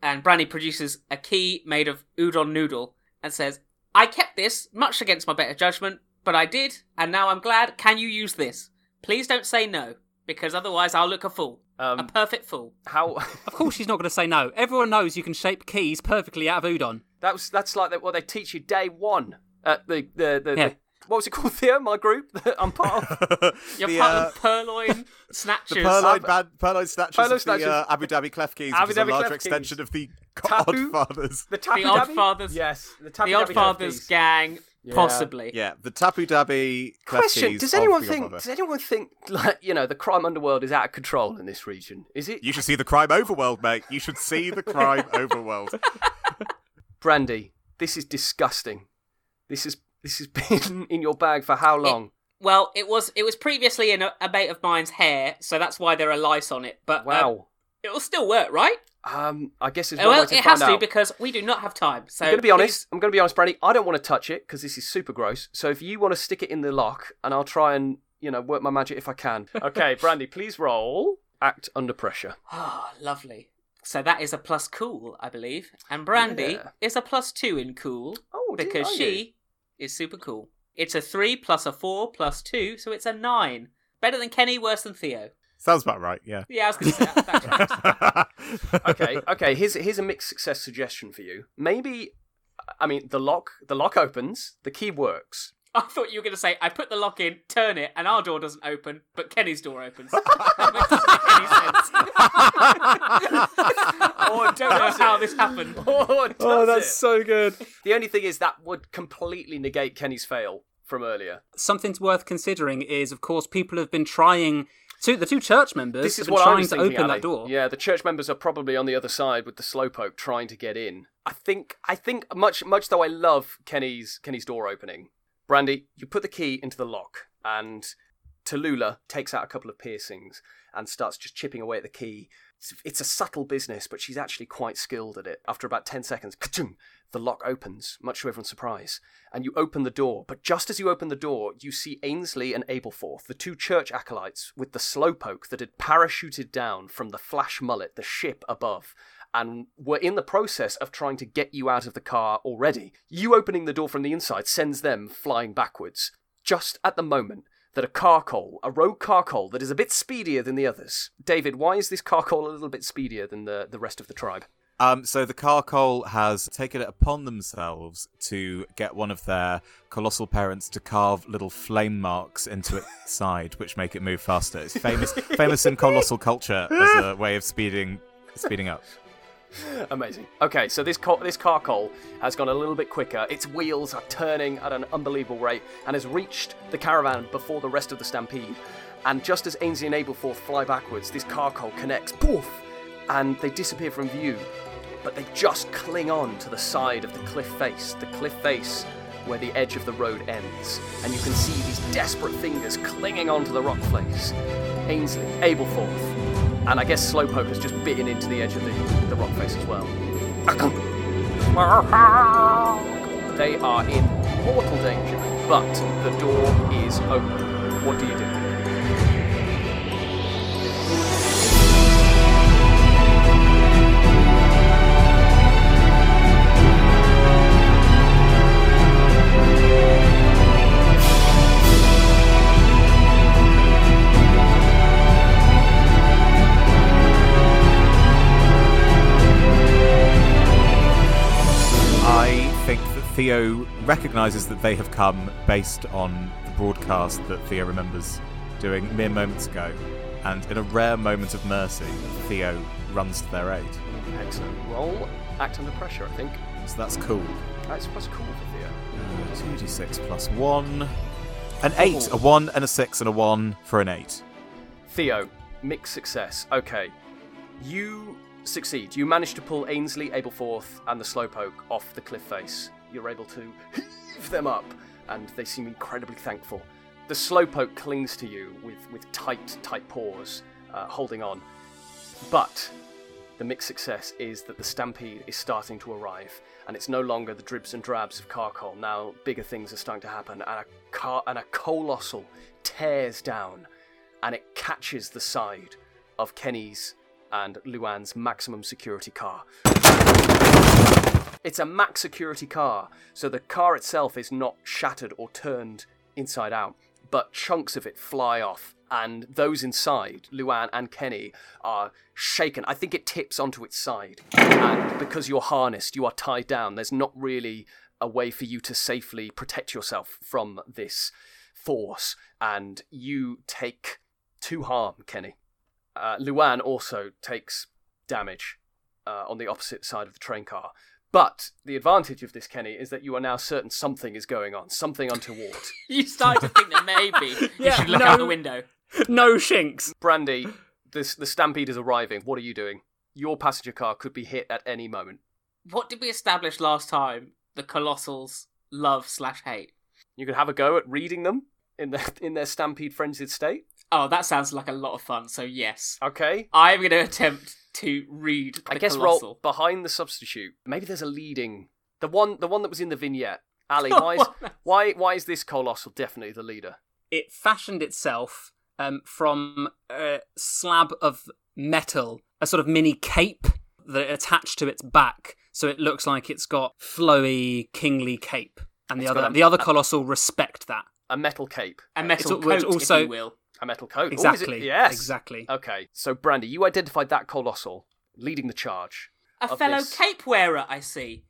And Brandy produces a key made of udon noodle and says, I kept this, much against my better judgment, but I did, and now I'm glad. Can you use this? Please don't say no, because otherwise I'll look a fool. a Um, perfect fool. how (laughs) Of course, she's not going to say no. Everyone knows you can shape keys perfectly out of udon. that was that's like what they teach you day one at the the, the, Yeah. the what was it called (laughs) Theo? My group that I'm part of. (laughs) You're the, part uh, of Purloin Snatchers. the Purloin, (laughs) bad, Purloin Snatchers Purloin of the uh, Abu Dhabi Klefkis, Abu which is a larger Clef extension Keys. of the Tapu? Oddfathers. The Tapu The Dhabi? Oddfathers. Yes, the Tapu the Oddfathers gang, Yeah. possibly. Yeah, the Tapu Dhabi Clef Question: Does anyone think? Does anyone think like you know the crime underworld is out of control in this region? Is it? You should see the crime overworld, mate. You should see the crime overworld. Brandy, this is disgusting. This is this has (laughs) been in your bag for how long? Well, it was it was previously in a, a mate of mine's hair, so that's why there are lice on it. But um, wow. it'll still work, right? Um, I guess it's well, it has to because we do not have time. So I'm going to be please- honest. I'm going to be honest, Brandy. I don't want to touch it because this is super gross. So if you want to stick it in the lock, and I'll try and you know work my magic if I can. (laughs) Okay, Brandy, please roll. Act under pressure. Oh, lovely. So that is a plus cool, I believe, and Brandy Yeah. is a plus two in cool Oh, because she is super cool. It's a three plus a four plus two, so it's a nine. Better than Kenny, worse than Theo. Sounds about right, yeah. Yeah, I was going to say that. that (laughs) (laughs) okay, okay. Here's here's a mixed success suggestion for you. Maybe, I mean, the lock the lock opens, the key works. I thought you were going to say, I put the lock in, turn it, and our door doesn't open, but Kenny's door opens. (laughs) that doesn't any sense. (laughs) Oh, I don't know how this happened. (laughs) Oh, oh, does it? so good. The only thing is that would completely negate Kenny's fail from earlier. Something worth considering is, of course, people have been trying. Two, the two church members This have is been what I trying was to thinking. open Ali. that door. Yeah, the church members are probably on the other side with the slowpoke trying to get in. I think. I think much much though I love Kenny's Kenny's door opening. Brandy, you put the key into the lock, and Tallulah takes out a couple of piercings and starts just chipping away at the key. It's, it's a subtle business, but she's actually quite skilled at it. After about 10 seconds, the lock opens, much to everyone's surprise, and you open the door. But just as you open the door, you see Ainsley and Ableforth, the two church acolytes, with the slowpoke that had parachuted down from the flash mullet, the ship above, and were in the process of trying to get you out of the car already. You opening the door from the inside sends them flying backwards, just at the moment that a Carkol, a rogue Carkol that is a bit speedier than the others. David, why is this Carkol a little bit speedier than the, the rest of the tribe? Um, so the Carkol has taken it upon themselves to get one of their Coalossal parents to carve little flame marks into its (laughs) side, which make it move faster. It's famous, famous in Coalossal culture as a way of speeding, speeding up. (laughs) (laughs) Amazing. Okay, so this car, this Carkol has gone a little bit quicker. Its wheels are turning at an unbelievable rate and has reached the caravan before the rest of the stampede. And just as Ainsley and Ableforth fly backwards, this Carkol connects, poof, and they disappear from view. But they just cling on to the side of the cliff face, the cliff face where the edge of the road ends. And you can see these desperate fingers clinging onto the rock face. Ainsley, Ableforth, and I guess Slowpoke has just bitten into the edge of the, the rock face as well. They are in mortal danger. but the door is open. What do you do? Theo recognizes that they have come based on the broadcast that Theo remembers doing mere moments ago. And in a rare moment of mercy, Theo runs to their aid. Excellent. Roll. Act under pressure, I think. So that's cool. That's, that's cool for Theo. Uh, 2d6 plus 1. An 8, a 1 and a 6 and a 1 for an 8. Theo, mixed success. Okay. You succeed. You manage to pull Ainsley, Ableforth, and the Slowpoke off the cliff face. You're able to heave them up, and they seem incredibly thankful. The Slowpoke clings to you with, with tight, tight paws, uh, holding on. But the mixed success is that the stampede is starting to arrive, and it's no longer the dribs and drabs of Carkol. Now bigger things are starting to happen, and a car and a Coalossal tears down, and it catches the side of Kenny's and Luan's maximum security car. It's a max security car, so the car itself is not shattered or turned inside out, but chunks of it fly off, and those inside, Luan and Kenny, are shaken. I think it tips onto its side, and because you're harnessed, you are tied down. There's not really a way for you to safely protect yourself from this force, and you take two harm, Kenny. Uh, Luan also takes damage uh, on the opposite side of the train car. But the advantage of this, Kenny, is that you are now certain something is going on, something untoward. (laughs) You started to think that maybe you (laughs) should look no. out the window. No shinks. Brandy, this the stampede is arriving. What are you doing? Your passenger car could be hit at any moment. What did we establish last time? The Coalossal's love slash hate. You could have a go at reading them in their (laughs) in their stampede frenzied state. Oh, that sounds like a lot of fun. So yes, Okay. I'm going to attempt to read. The I guess Coalossal. roll behind the substitute. Maybe there's a leading the one the one that was in the vignette. Ali, (laughs) why is, why why is this Coalossal definitely the leader? It fashioned itself um, from a slab of metal, a sort of mini cape that attached to its back, so it looks like it's got flowy, kingly cape. And the It's other, a- the other Coalossal respect that. A metal cape, a metal It's- coat, also- if you will. A metal coat. Is it- Exactly. yes. Exactly. Okay, so Brandy, you identified that Coalossal leading the charge. A fellow this. cape wearer, I see.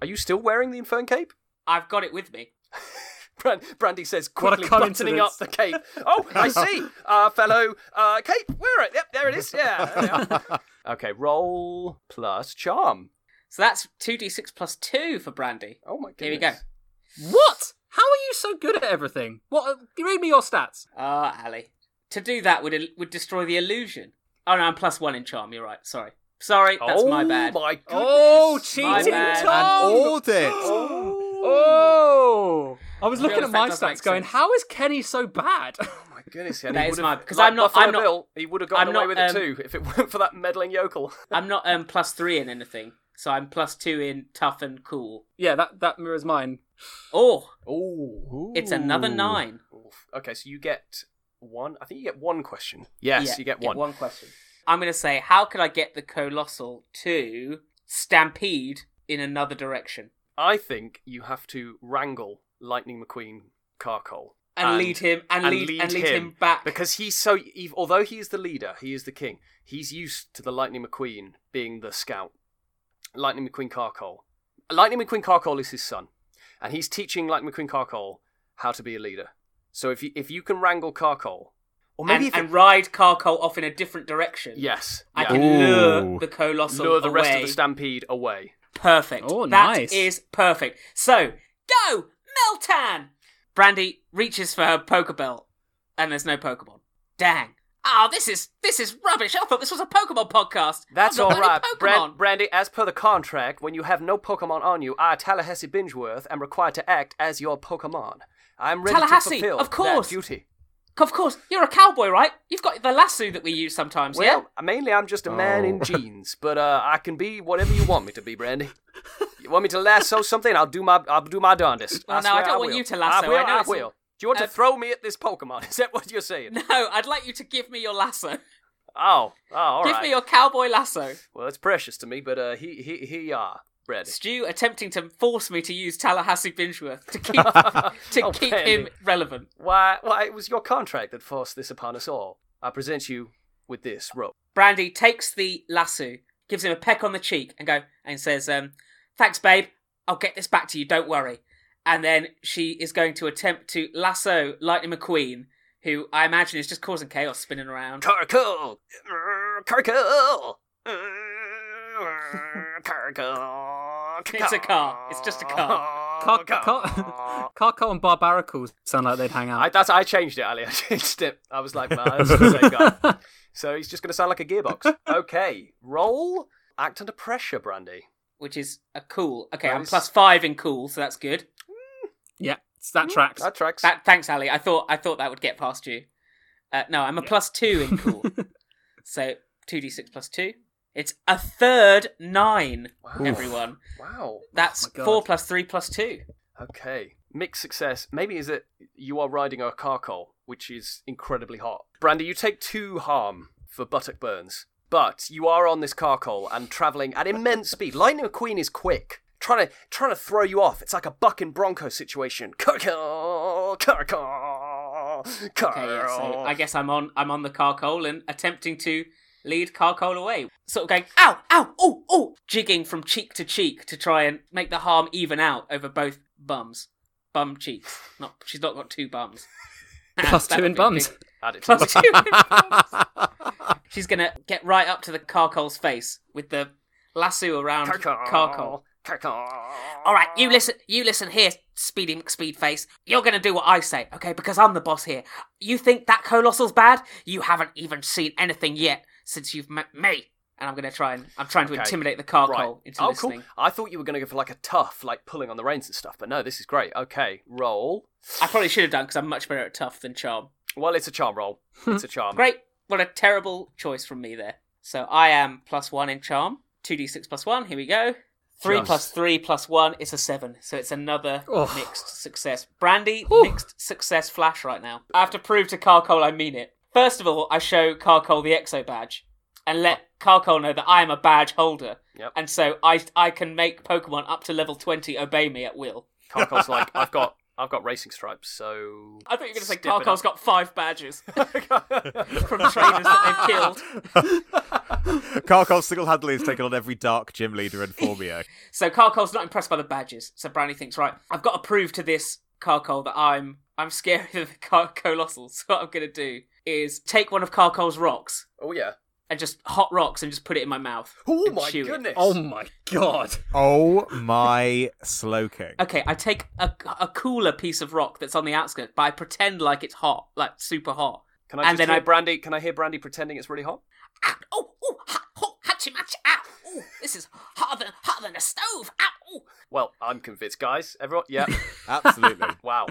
Are you still wearing the infern cape? I've got it with me. (laughs) Bran- Brandy says, quickly buttoning up the cape. Oh, I (laughs) see. Uh, fellow uh, cape wearer. Yep, there it is. Yeah. there we are. (laughs) okay, roll plus charm. So that's two d six plus two for Brandy. Oh my Here we go. What? How are you so good at everything? What? uh, Read me your stats. Ah, Ali. To do that would would destroy the illusion. Oh no, I'm plus one in charm. You're right. Sorry. Sorry, that's oh my bad. (gasps) Oh my goodness. Oh, My cheating bad. An Tom! audit! Oh! I was looking at my that does make stats going, sense. how is Kenny so bad? Oh my goodness, (laughs) yeah, That he is would've- my- 'cause like I'm not- I'm not- Bill, he would have gotten I'm away not, with it um, too if it (laughs) weren't for that meddling yokel. I'm not um plus three in anything, so I'm plus two in tough and cool. yeah, that, that mirrors mine. Oh, Oh, it's another nine. Okay, so you get one. I think you get one question. Yes, Yeah, you get one. One question. I'm going to say, how can I get the Coalossal to stampede in another direction I think you have to wrangle Lightning McQueen Carkol and, lead him and, lead, and lead him, back? because he's so. Although he is the leader, he is the king. He's used to the Lightning McQueen being the scout. Lightning McQueen Carkol. Lightning McQueen Carkol is his son, and he's teaching Lightning McQueen Carkol how to be a leader. So if you if you can wrangle Carkol, or maybe and, if it- and ride Carkol off in a different direction. yes, I yeah. can Ooh. lure the Coalossal lure the away. rest of the stampede away. Perfect. Oh, That nice. is perfect. So, go! Meltan! Brandy reaches for her Pokeball, and there's no Pokemon. Dang. Oh, this is this is rubbish. I thought this was a Pokemon podcast. That's I've all got no right, Pokemon. Brand- Brandy. As per the contract, when you have no Pokemon on you, I, Tallahassee Bingeworth, am required to act as your Pokemon. I'm ready Tallahassee, to fulfill of course. that duty. Of course, you're a cowboy, right? You've got the lasso that we use sometimes, yeah? Well, mainly I'm just a man in Oh. (laughs) jeans, but uh, I can be whatever you want me to be, Brandy. You want me to lasso something? I'll do my I'll do my darndest. Well, I no, I don't want will. you to lasso. I will. I know I it's will. Do you want Uh, to throw me at this Pokemon? (laughs) Is that what you're saying? No, I'd like you to give me your lasso. Oh, oh, all right. give me your cowboy lasso. Well, it's precious to me, but uh, he he he are ready. Stu attempting to force me to use Tallahassee Bingeworth to keep (laughs) to Oh, keep Brandy. him relevant. Why? Why? It was your contract that forced this upon us all. I present you with this rope. Brandy takes the lasso, gives him a peck on the cheek, and go and says, um, "Thanks, babe. I'll get this back to you. Don't worry." And then she is going to attempt to lasso Lightning McQueen, who I imagine is just causing chaos, spinning around. Carkol, Carkol, Carkol. It's a car. It's just a car. Car- car- Carco and Barbaracle sound like they'd hang I, out. that's I changed it, Ali. (laughs) I changed it. I was like, man, that's the same guy. So he's just going to sound like a gearbox. Okay, roll. Act under pressure, Brandy. Which is a cool. Okay, I'm Nice. plus five in cool, so that's good. Yeah, that tracks. That tracks. That, thanks, Ali. I thought I thought that would get past you. Uh, no, I'm a plus two in cool. (laughs) so two d six plus two. It's a third nine. Wow. Everyone. Wow. That's Oh my God. four plus three plus two. Okay. Mixed success. Maybe is it you are riding a Carkol, which is incredibly hot. Brandy, you take two harm for buttock burns, but you are on this Carkol and travelling at immense speed. Lightning McQueen is quick. Trying to trying to throw you off. It's like a buck and bronco situation. (laughs) Okay, yeah. So I guess I'm on I'm on the Carkol and attempting to lead Carkol away. Sort of going, ow, ow, oh, oh, jigging from cheek to cheek to try and make the harm even out over both bums, bum cheeks. Not she's not got two bums. (laughs) Two in be bums. big- Add it to Plus the- two in bums. (laughs) She's gonna get right up to the Carkol's face with the lasso around Carkol. Carkol, Carkol. All right, you listen. You listen here, Speedy McSpeedface. You're gonna do what I say, okay? Because I'm the boss here. You think that Coalossal's bad? You haven't even seen anything yet since you've met me. And I'm gonna try and I'm trying to Okay. intimidate the Carkol Right. into oh, listening. cool. I thought you were going to go for like a tough, like pulling on the reins and stuff, but no, this is great. Okay, roll. I probably should have done because I'm much better at tough than charm. Well, it's a charm roll. Hmm. It's a charm. Great. What a terrible choice from me there. So I am plus one in charm. Two d six plus one. Here we go. Three Just. plus three plus one is a seven. So it's another Oh. mixed success. Brandy, mixed success flash right now. I have to prove to Carkol I mean it. First of all, I show Carkol the Exo badge and let Carkol know that I am a badge holder. Yep. And so I I can make Pokemon up to level twenty obey me at will. Carkol's like, I've got, I've got racing stripes, so. I thought you were going to say Step it up. Carkol's got five badges (laughs) from trainers that they've killed. (laughs) Carkol single-handedly has taken on every dark gym leader in Formia. (laughs) So Carkol's not impressed by the badges. So Brandy thinks, right, I've got to prove to this Carkol that I'm I'm scarier than the Car- Coalossal. So what I'm gonna do is take one of Carkol's rocks Oh yeah. And just hot rocks and just put it in my mouth. Oh my chew it. goodness. Oh my god. Oh my Slowking. Okay, I take a, a cooler piece of rock that's on the outskirts, but I pretend like it's hot, like super hot. Can I and just then hear I- Brandy? Can I hear Brandy pretending it's really hot? Ah, oh, oh, ha, oh, hachi machi, ah, oh, this is hotter than hotter than a stove. Ah, oh. Well, I'm convinced, guys. Everyone, yeah. (laughs) Absolutely. wow.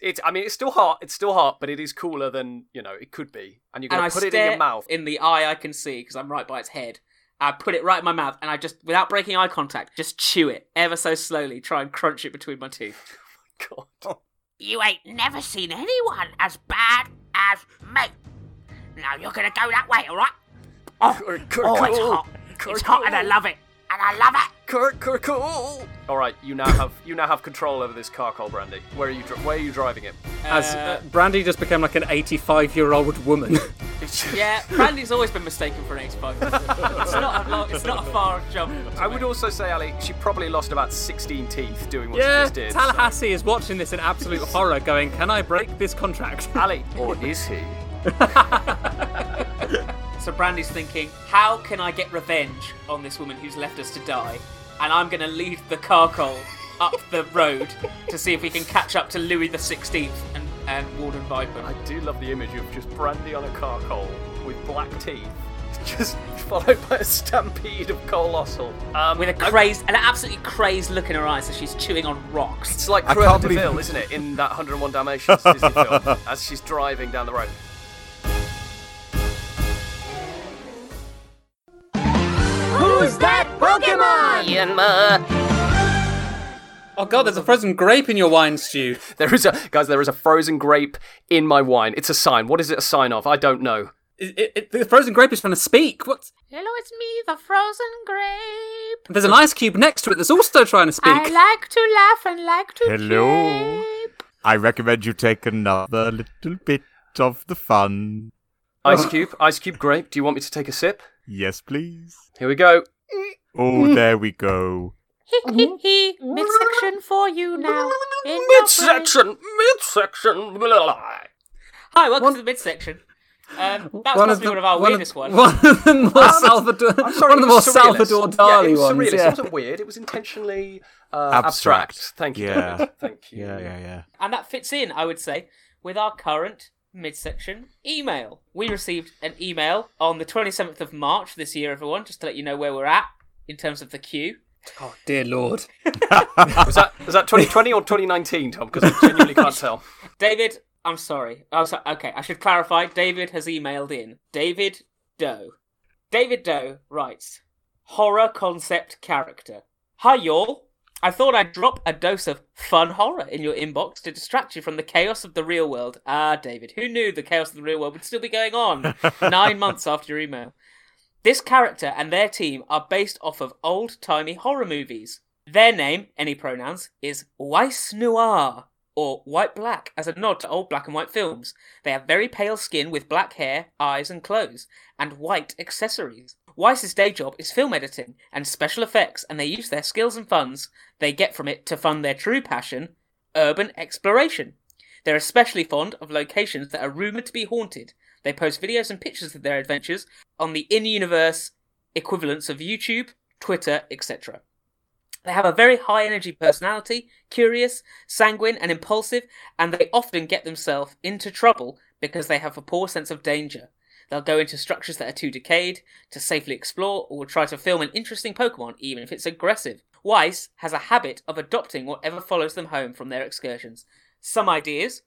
It's. I mean, it's still hot. It's still hot, but it is cooler than you know it could be. And you're gonna I put it in your mouth. in the eye I can see because I'm right by its head. I put it right in my mouth, and I just, without breaking eye contact, just chew it ever so slowly, try and crunch it between my teeth. (laughs) Oh my god. You ain't never seen anyone as bad as me. Now you're gonna go that way, alright? Oh, oh, it's hot. It's hot and I love it. And I love it. Kurt, Kurt, cool. All right, you now have you now have control over this Carkol, Brandy. Where are you? dri- Where are you driving it? As Uh, uh, Brandy just became like an 85 year old woman. (laughs) (laughs) yeah, Brandy's always been mistaken for an 85. it's not a long, it's not a far jump. to I would also say, Ali, she probably lost about 16 teeth doing what she yeah, just did. Tallahassee is watching this in absolute horror, going, Can I break this contract? Ali, (laughs) or is he? So Brandy's thinking, how can I get revenge on this woman who's left us to die? And I'm going to lead the Carkol up the road to see if we can catch up to Louis the Sixteenth and, and Warden Viper. I do love the image of just Brandy on a Carkol with black teeth, just followed by a stampede of Coalossal. Um, With a crazed, an absolutely crazed look in her eyes as she's chewing on rocks. It's like I Cruella can't de Vil, isn't it, in that 101 Dalmatians Disney (laughs) film, as she's driving down the road. Who's that Pokemon? Yanma. Oh god, there's a frozen grape in your wine stew. (laughs) There is a guys. There is a frozen grape in my wine. It's a sign. What is it a sign of? I don't know. It, it, it- the frozen grape is trying to speak. What? Hello, it's me, the frozen grape. There's an ice cube next to it that's also trying to speak. I like to laugh and like to Hello. jape. I recommend you take another little bit of the fun. Ice cube. Ice cube grape. Do you want me to take a sip? Yes, please. Here we go. Oh, there we go. Hee hee hee. Midsection for you now. In. Midsection. Midsection. Hi, welcome to the midsection. Um, that was possibly one of our one weirdest of, ones. One of the more Salvador, I'm sorry, one of the more surrealist. Salvador yeah, Dali it ones. surrealist. Yeah. It wasn't weird. It was intentionally uh, Abstract. abstract. Thank you. Yeah. (laughs) Thank you. Yeah, yeah, yeah. And that fits in, I would say, with our current midsection email. We received an email on the 27th of March this year, everyone, just to let you know where we're at in terms of the queue. Oh dear lord. (laughs) Was that was that 2020 or 2019, Tom? Because I genuinely can't tell. David, I'm sorry. Oh, so, okay, I should clarify. David has emailed in. David Doe. David Doe writes Horror concept character. Hi, y'all. I thought I'd drop a dose of fun horror in your inbox to distract you from the chaos of the real world. Ah, David, who knew the chaos of the real world would still be going on (laughs) nine months after your email? This character and their team are based off of old timey horror movies. Their name, any pronouns, is Weiss Noir, or White Black, as a nod to old black and white films. They have very pale skin with black hair, eyes, and clothes, and white accessories. Weiss's day job is film editing and special effects, and they use their skills and funds they get from it to fund their true passion, urban exploration. They're especially fond of locations that are rumoured to be haunted. They post videos and pictures of their adventures on the in universe equivalents of YouTube, Twitter, etc. They have a very high energy personality, curious, sanguine, and impulsive, and they often get themselves into trouble because they have a poor sense of danger. They'll go into structures that are too decayed to safely explore, or will try to film an interesting Pokemon, even if it's aggressive. Weiss has a habit of adopting whatever follows them home from their excursions. Some ideas.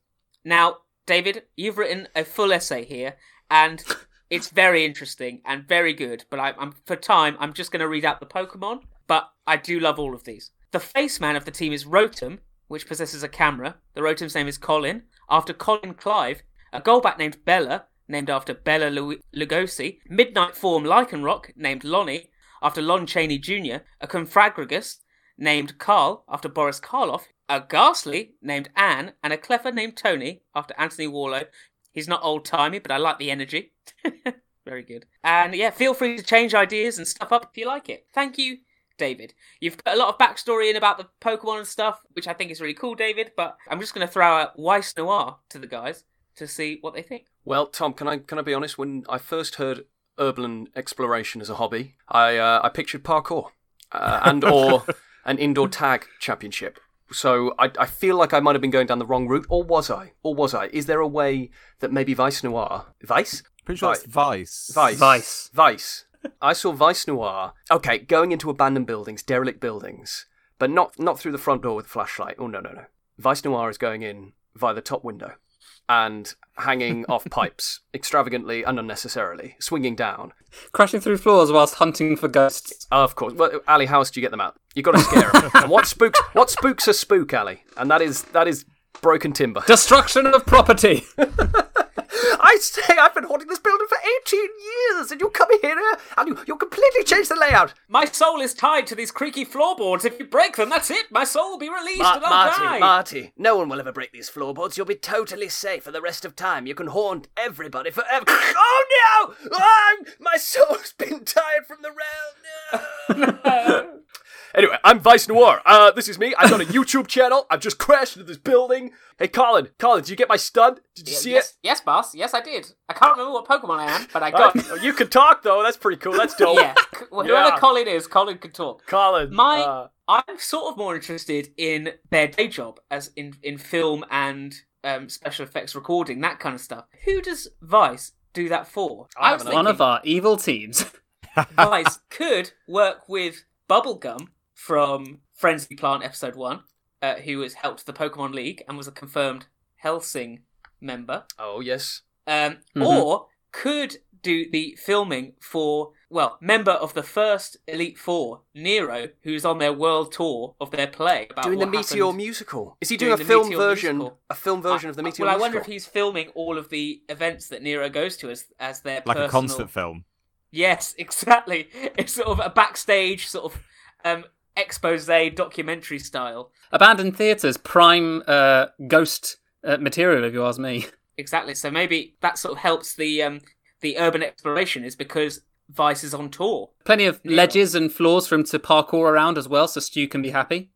Now, David, you've written a full essay here, and (laughs) it's very interesting and very good. But I, I'm for time, I'm just going to read out the Pokemon. But I do love all of these. The face man of the team is Rotom, which possesses a camera. The Rotom's name is Colin, after Colin Clive. A Golbat named Bella, named after Bella Lu- Lugosi. Midnight form Lycanroc, named Lonnie, after Lon Chaney Jr. A Cofagrigus, named Carl, after Boris Karloff. A Gastly, named Anne, and a Cleffa named Tony, after Anthony Warlow. He's not old timey, but I like the energy. (laughs) Very good. And yeah, feel free to change ideas and stuff up if you like it. Thank you, David. You've put a lot of backstory in about the Pokemon and stuff, which I think is really cool, David. But I'm just going to throw out Weiss Noir to the guys to see what they think. Well, Tom, can I can I be honest? When I first heard urban exploration as a hobby, I uh, I pictured parkour uh, and or (laughs) an indoor tag championship. So I, I feel like I might have been going down the wrong route, or was I? Or was I? Is there a way that maybe Vice Noir, Vice, Pretty sure Right. it's Vice. Vice, Vice. Vice? I saw Vice Noir. Okay, going into abandoned buildings, derelict buildings, but not not through the front door with a flashlight. Oh no no no! Vice Noir is going in via the top window and hanging off (laughs) pipes extravagantly and unnecessarily, swinging down. Crashing through floors whilst hunting for ghosts. Of course. Well, Ali, how else do you get them out? You got to scare them. (laughs) and what spooks? What spooks a spook, Ali? And that is that is broken timber. Destruction of property. (laughs) I say I've been haunting this building for eighteen years, and you come here uh, and you you completely change the layout. My soul is tied to these creaky floorboards. If you break them, that's it. My soul will be released Ma- and I'll Marty, die. Marty, no one will ever break these floorboards. You'll be totally safe for the rest of time. You can haunt everybody forever. (laughs) Oh no! Oh, my soul's been tied from the realm. No. (laughs) anyway, I'm Vice Noir. Uh, this is me. I've got a YouTube channel. I've just crashed into this building. Hey, Colin, Colin, did you get my stud? Did you see yes, it? yes, boss. Yes, I did. I can't remember what Pokemon I am, but I got. Uh, you can talk though. That's pretty cool. That's dope. yeah, c- whoever Yeah. Colin is, Colin can talk. Colin. My, uh, I'm sort of more interested in their day job, as in in film and um, special effects recording, that kind of stuff. Who does Vice do that for? I was have an One of our evil teams. Vice could work with Bubblegum from Frenzy Plant Episode One, uh, who has helped the Pokemon League and was a confirmed Helsing member. oh yes. Um, Mhm. Or could do the filming for well, member of the first Elite Four, Nero, who's on their world tour of their play about doing the Meteor happened- musical. Is he doing doing, a film Meteor version? musical. A film version of the Meteor Well, I wonder if he's filming all of the events that Nero goes to as as their Like a concert film. Yes, (laughs) exactly. It's sort of a backstage sort of um, expose documentary style. Abandoned Theatres, prime uh, ghost uh, material, if you ask me. (laughs) Exactly. So maybe that sort of helps the um, the urban exploration is because Vice is on tour. Plenty of Yeah. ledges and floors for him to parkour around as well, so Stu can be happy.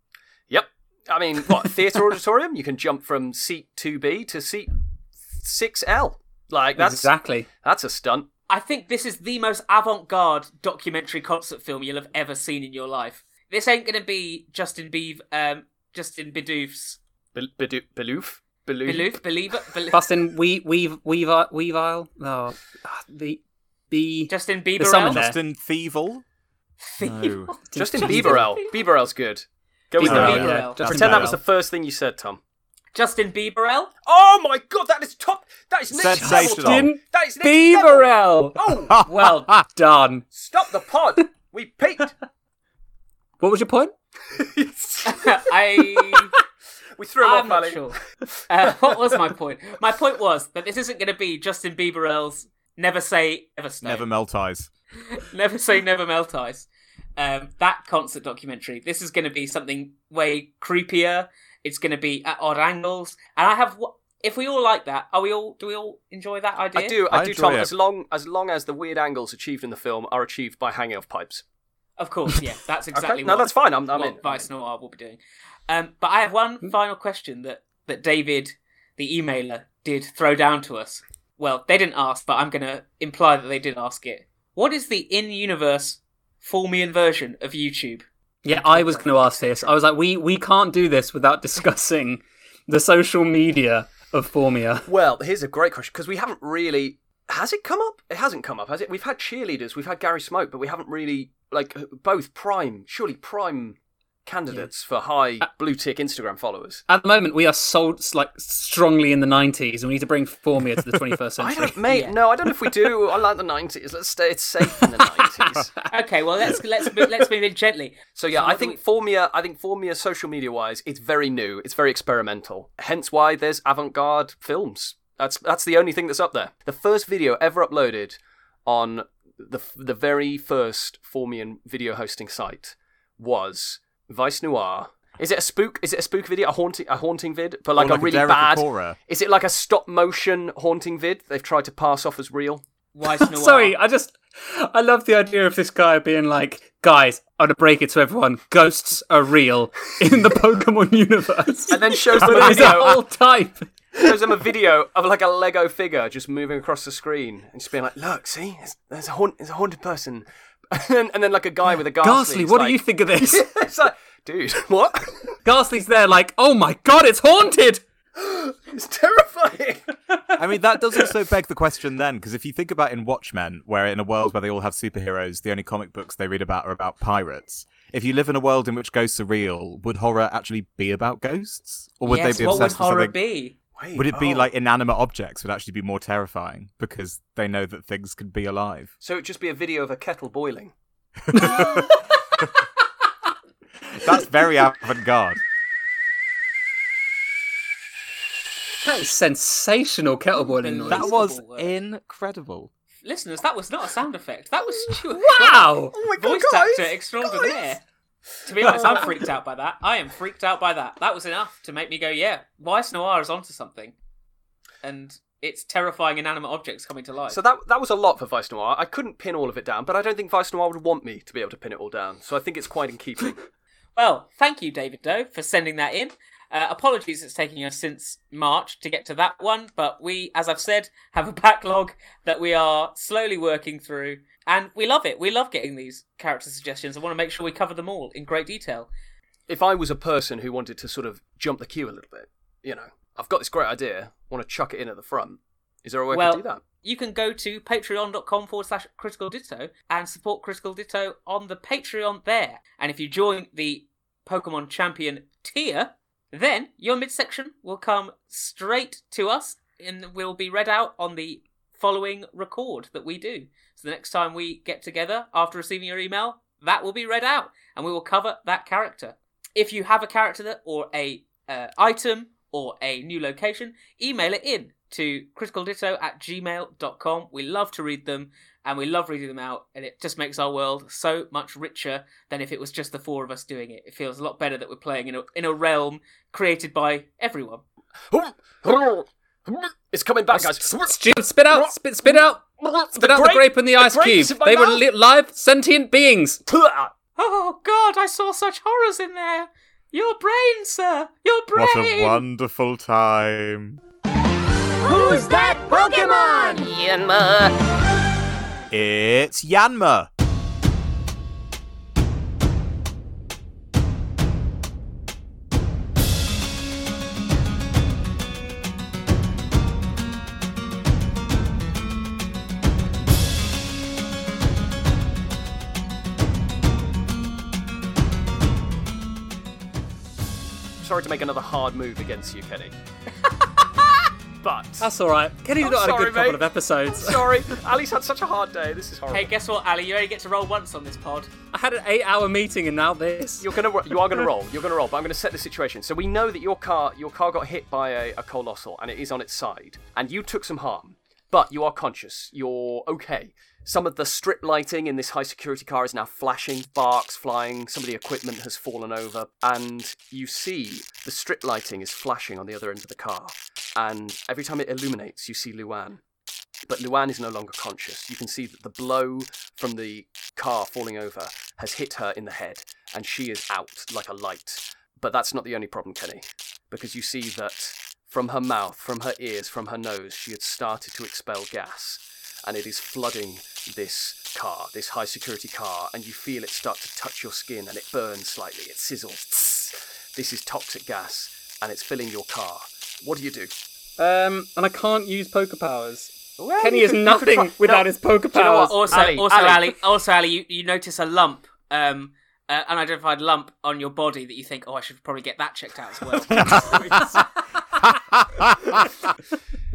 Yep. I mean, what theatre (laughs) auditorium? You can jump from seat two B to seat six L. Like that's exactly. that's a stunt. I think this is the most avant-garde documentary concert film you'll have ever seen in your life. This ain't gonna be Justin Bieber, um, Justin Bidoof's Be- Bedu- Beloof? Beloof? Believer, Bel- Bustin Wee Weave Weave Weavile. Oh, ah, the the Justin There's Bieber. someone there. Justin Thievel? No. (laughs) Justin Jesus. Bieberell. Bieberell's good. Go with Justin that. Yeah, Justin Pretend that was the first thing you said, Tom. Justin Bieberell. Oh my god, that is top. That is next Sensational. level. Tom. Justin That is next level. Bieberell. Oh, (laughs) Well done. stop the pod. (laughs) We peaked. What was your point? (laughs) I. we threw him I'm off, not Ali. sure. Uh, what was my point? My point was that this isn't going to be Justin Bieberell's "Never Say Ever Stay." Never melt eyes. (laughs) Never say never melt eyes. Um, that concert documentary. This is going to be something way creepier. It's going to be at odd angles, and I have. wh- If we all like that, are we all? Do we all enjoy that idea? I do, I, I do, enjoy Tom. it. As long as long as the weird angles achieved in the film are achieved by hanging off pipes. Of course, yeah. (laughs) That's exactly okay, no, what, that's fine. I'm, I'm what in. Vice Noir will be doing. Um, but I have one final question that that David, the emailer, did throw down to us. Well, they didn't ask, but I'm going to imply that they did ask it. What is the in-universe Formian version of YouTube? Yeah, I was going to ask this. I was like, we we can't do this without (laughs) discussing the social media of Formia. Well, here's a great question because we haven't really. Has it come up? It hasn't come up, has it? We've had cheerleaders, we've had Gary Smoke, but we haven't really like uh, both prime, surely prime candidates for high uh, blue tick Instagram followers. At the moment, we are sold like strongly in the '90s, and we need to bring Formia to the (laughs) 21st I century. don't, mate. Yeah. No, I don't know if we do. I like the nineties. Let's stay. It's safe in the (laughs) nineties. Okay, well let's let's move, let's move in gently. So yeah, So I what do think Formia. I think Formia, social media wise, it's very new. It's very experimental. Hence why there's avant-garde films. That's that's the only thing that's up there. The first video ever uploaded on the the very first Formian video hosting site was Vice Noir. Is it a spook? Is it a spook video? A haunting a haunting vid, but like, like a a really Derek bad. Acorah. Is it like a stop motion haunting vid? They've tried to pass off as real. Vice (laughs) Noir. Sorry, I just I love the idea of this guy being like, guys, I'm gonna break it to everyone. Ghosts are real in the (laughs) Pokemon universe. And then shows the but a there's a video. whole type. Shows them a video of like a Lego figure just moving across the screen and just being like, "Look, see, there's, there's a haunt, there's a haunted person," (laughs) and then, and then like a guy with a Gastly. Gastly, what like, do you think of this? (laughs) it's like, dude, (laughs) what? Gastly's there, like, oh my god, it's haunted. (gasps) it's terrifying. I mean, that does also beg the question then, because if you think about in Watchmen, where in a world where they all have superheroes, the only comic books they read about are about pirates. If you live in a world in which ghosts are real, would horror actually be about ghosts, or would yes, they be obsessed what would obsessed with horror something? be? Wait, Would it be oh. like inanimate objects would actually be more terrifying because they know that things could be alive? So it'd just be a video of a kettle boiling. (laughs) That's very avant-garde. That is sensational kettle boiling noise. That was incredible. Listeners, that was not a sound effect. That was (laughs) Stuart. Wow! Oh my Voice actor extraordinaire. To be honest, I'm (laughs) freaked out by that. I am freaked out by that. That was enough to make me go, yeah, Weiss Noir is onto something. And it's terrifying inanimate objects coming to life. So that that was a lot for Vice Noir. I couldn't pin all of it down, but I don't think Vice Noir would want me to be able to pin it all down. So I think it's quite in keeping. (laughs) Well, thank you, David Doe, for sending that in. Uh, apologies, it's taking us since March to get to that one, but we, as I've said, have a backlog that we are slowly working through, and we love it. We love getting these character suggestions. I want to make sure we cover them all in great detail. if I was a person who wanted to sort of jump the queue a little bit, you know, I've got this great idea, want to chuck it in at the front. Is there a way well, to do that? you can go to patreon.com forward slash critical ditto and support critical ditto on the Patreon there. And if you join the Pokemon Champion tier, then your midsection will come straight to us and will be read out on the following record that we do. So the next time we get together after receiving your email, that will be read out and we will cover that character. If you have a character that, or a uh, item or a new location, email it in to criticalditto at gmail.com. We love to read them and we love reading them out and it just makes our world so much richer than if it was just the four of us doing it. It feels a lot better that we're playing in a, in a realm created by everyone. It's coming back, guys. Stu, spit out, spit, spit out, spit out the grape and the ice cube. grapes in my They were li- live, sentient beings. Oh God, I saw such horrors in there. Your brain, sir. Your brain. What a wonderful time. Who's that Pokemon? Yanma. It's Yanma. To make another hard move against you, Kenny. (laughs) but That's all right. Kenny's I'm not had a sorry, good couple mate. of episodes. sorry, (laughs) Ali's had such a hard day. This is horrible. Hey, guess what, Ali? You only get to roll once on this pod. I had an eight-hour meeting and now this. You're gonna, you are gonna (laughs) roll. You're gonna roll, but I'm gonna set the situation. So we know that your car, your car got hit by a, a Coalossal, and it is on its side, and you took some harm, but you are conscious. You're okay. Some of the strip lighting in this high security car is now flashing, sparks flying. Some of the equipment has fallen over, and you see the strip lighting is flashing on the other end of the car. And every time it illuminates, you see Luan. But Luan is no longer conscious. You can see that the blow from the car falling over has hit her in the head, and she is out like a light. But that's not the only problem, Kenny, because you see that from her mouth, from her ears, from her nose, she had started to expel gas, and it is flooding this car, this high security car, and you feel it start to touch your skin, and it burns slightly, it sizzles. Tss. This is toxic gas, and it's filling your car. What do you do? Um, and I can't use poker powers. Well, Kenny is could- nothing try- without No, his poker you know powers. Also, Ali, also, Ali. Ali, also, Ali, you, you notice a lump, um, uh, an identified lump on your body that you think, oh, I should probably get that checked out as well. (laughs) (laughs)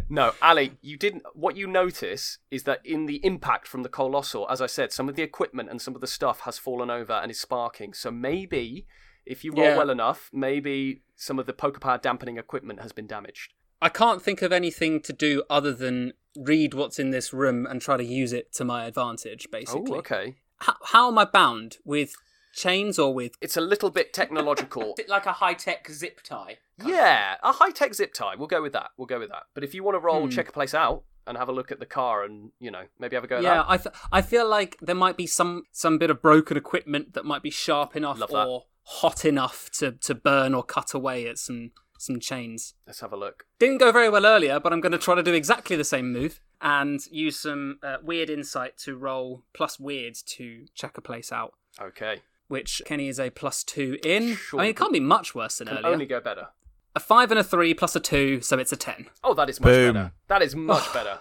No, Ali, you didn't. What you notice is that in the impact from the Coalossal, as I said, some of the equipment and some of the stuff has fallen over and is sparking. So maybe, if you roll Yeah. well enough, maybe some of the poker power dampening equipment has been damaged. I can't think of anything to do other than read what's in this room and try to use it to my advantage, oh, basically. Oh, okay. How, how am I bound? With chains or with. It's a little bit technological. (laughs) Is it like a high tech zip tie? yeah, a high tech zip tie. We'll go with that. We'll go with that. But if you want to roll, Hmm. check a place out and have a look at the car and you know maybe have a go at Yeah, that. I, f- I feel like there might be some, some bit of broken equipment that might be sharp enough Love that. or hot enough to, to burn or cut away at some, some chains. Let's have a look. Didn't go very well earlier, but I'm going to try to do exactly the same move and use some uh, weird insight to roll plus weird to check a place out. Okay. Which Kenny is a plus two in. Sure. I mean, it can't be much worse than Can earlier. only go better. A five and a three plus a two, so it's a ten. Oh, that is much Boom. better. That is much (sighs) better.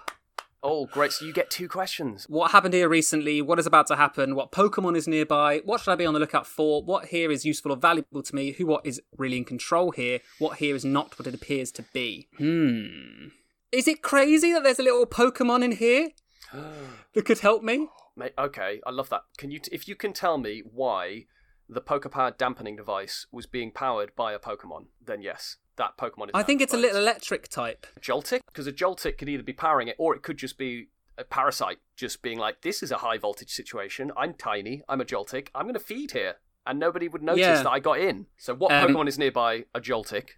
Oh, great. So you get two questions. What happened here recently? What is about to happen? What Pokemon is nearby? What should I be on the lookout for? What here is useful or valuable to me? Who what is really in control here? What here is not what it appears to be? Hmm. Is it crazy that there's a little Pokemon in here (gasps) that could help me? Mate, okay, I love that. Can you, t- if you can tell me why the poker powered dampening device was being powered by a Pokemon, then yes, that Pokemon is. I think it's a little electric type. Joltik, because a Joltik could either be powering it, or it could just be a parasite, just being like, "This is a high voltage situation. I'm tiny. I'm a Joltik. I'm going to feed here." And nobody would notice Yeah. that I got in. So, what Um, Pokemon is nearby a Joltik?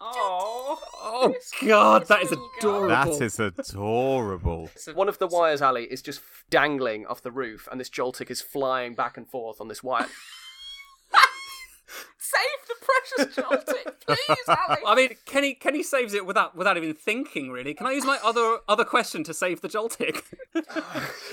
Oh, Oh God, that is adorable. That is adorable. (laughs) One of the wires, Ali, is just dangling off the roof, and this Joltik is flying back and forth on this wire. (laughs) save the precious Joltik, (laughs) please, Ali. I mean, Kenny Kenny saves it without without even thinking. Really, can I use my other other question to save the Joltik?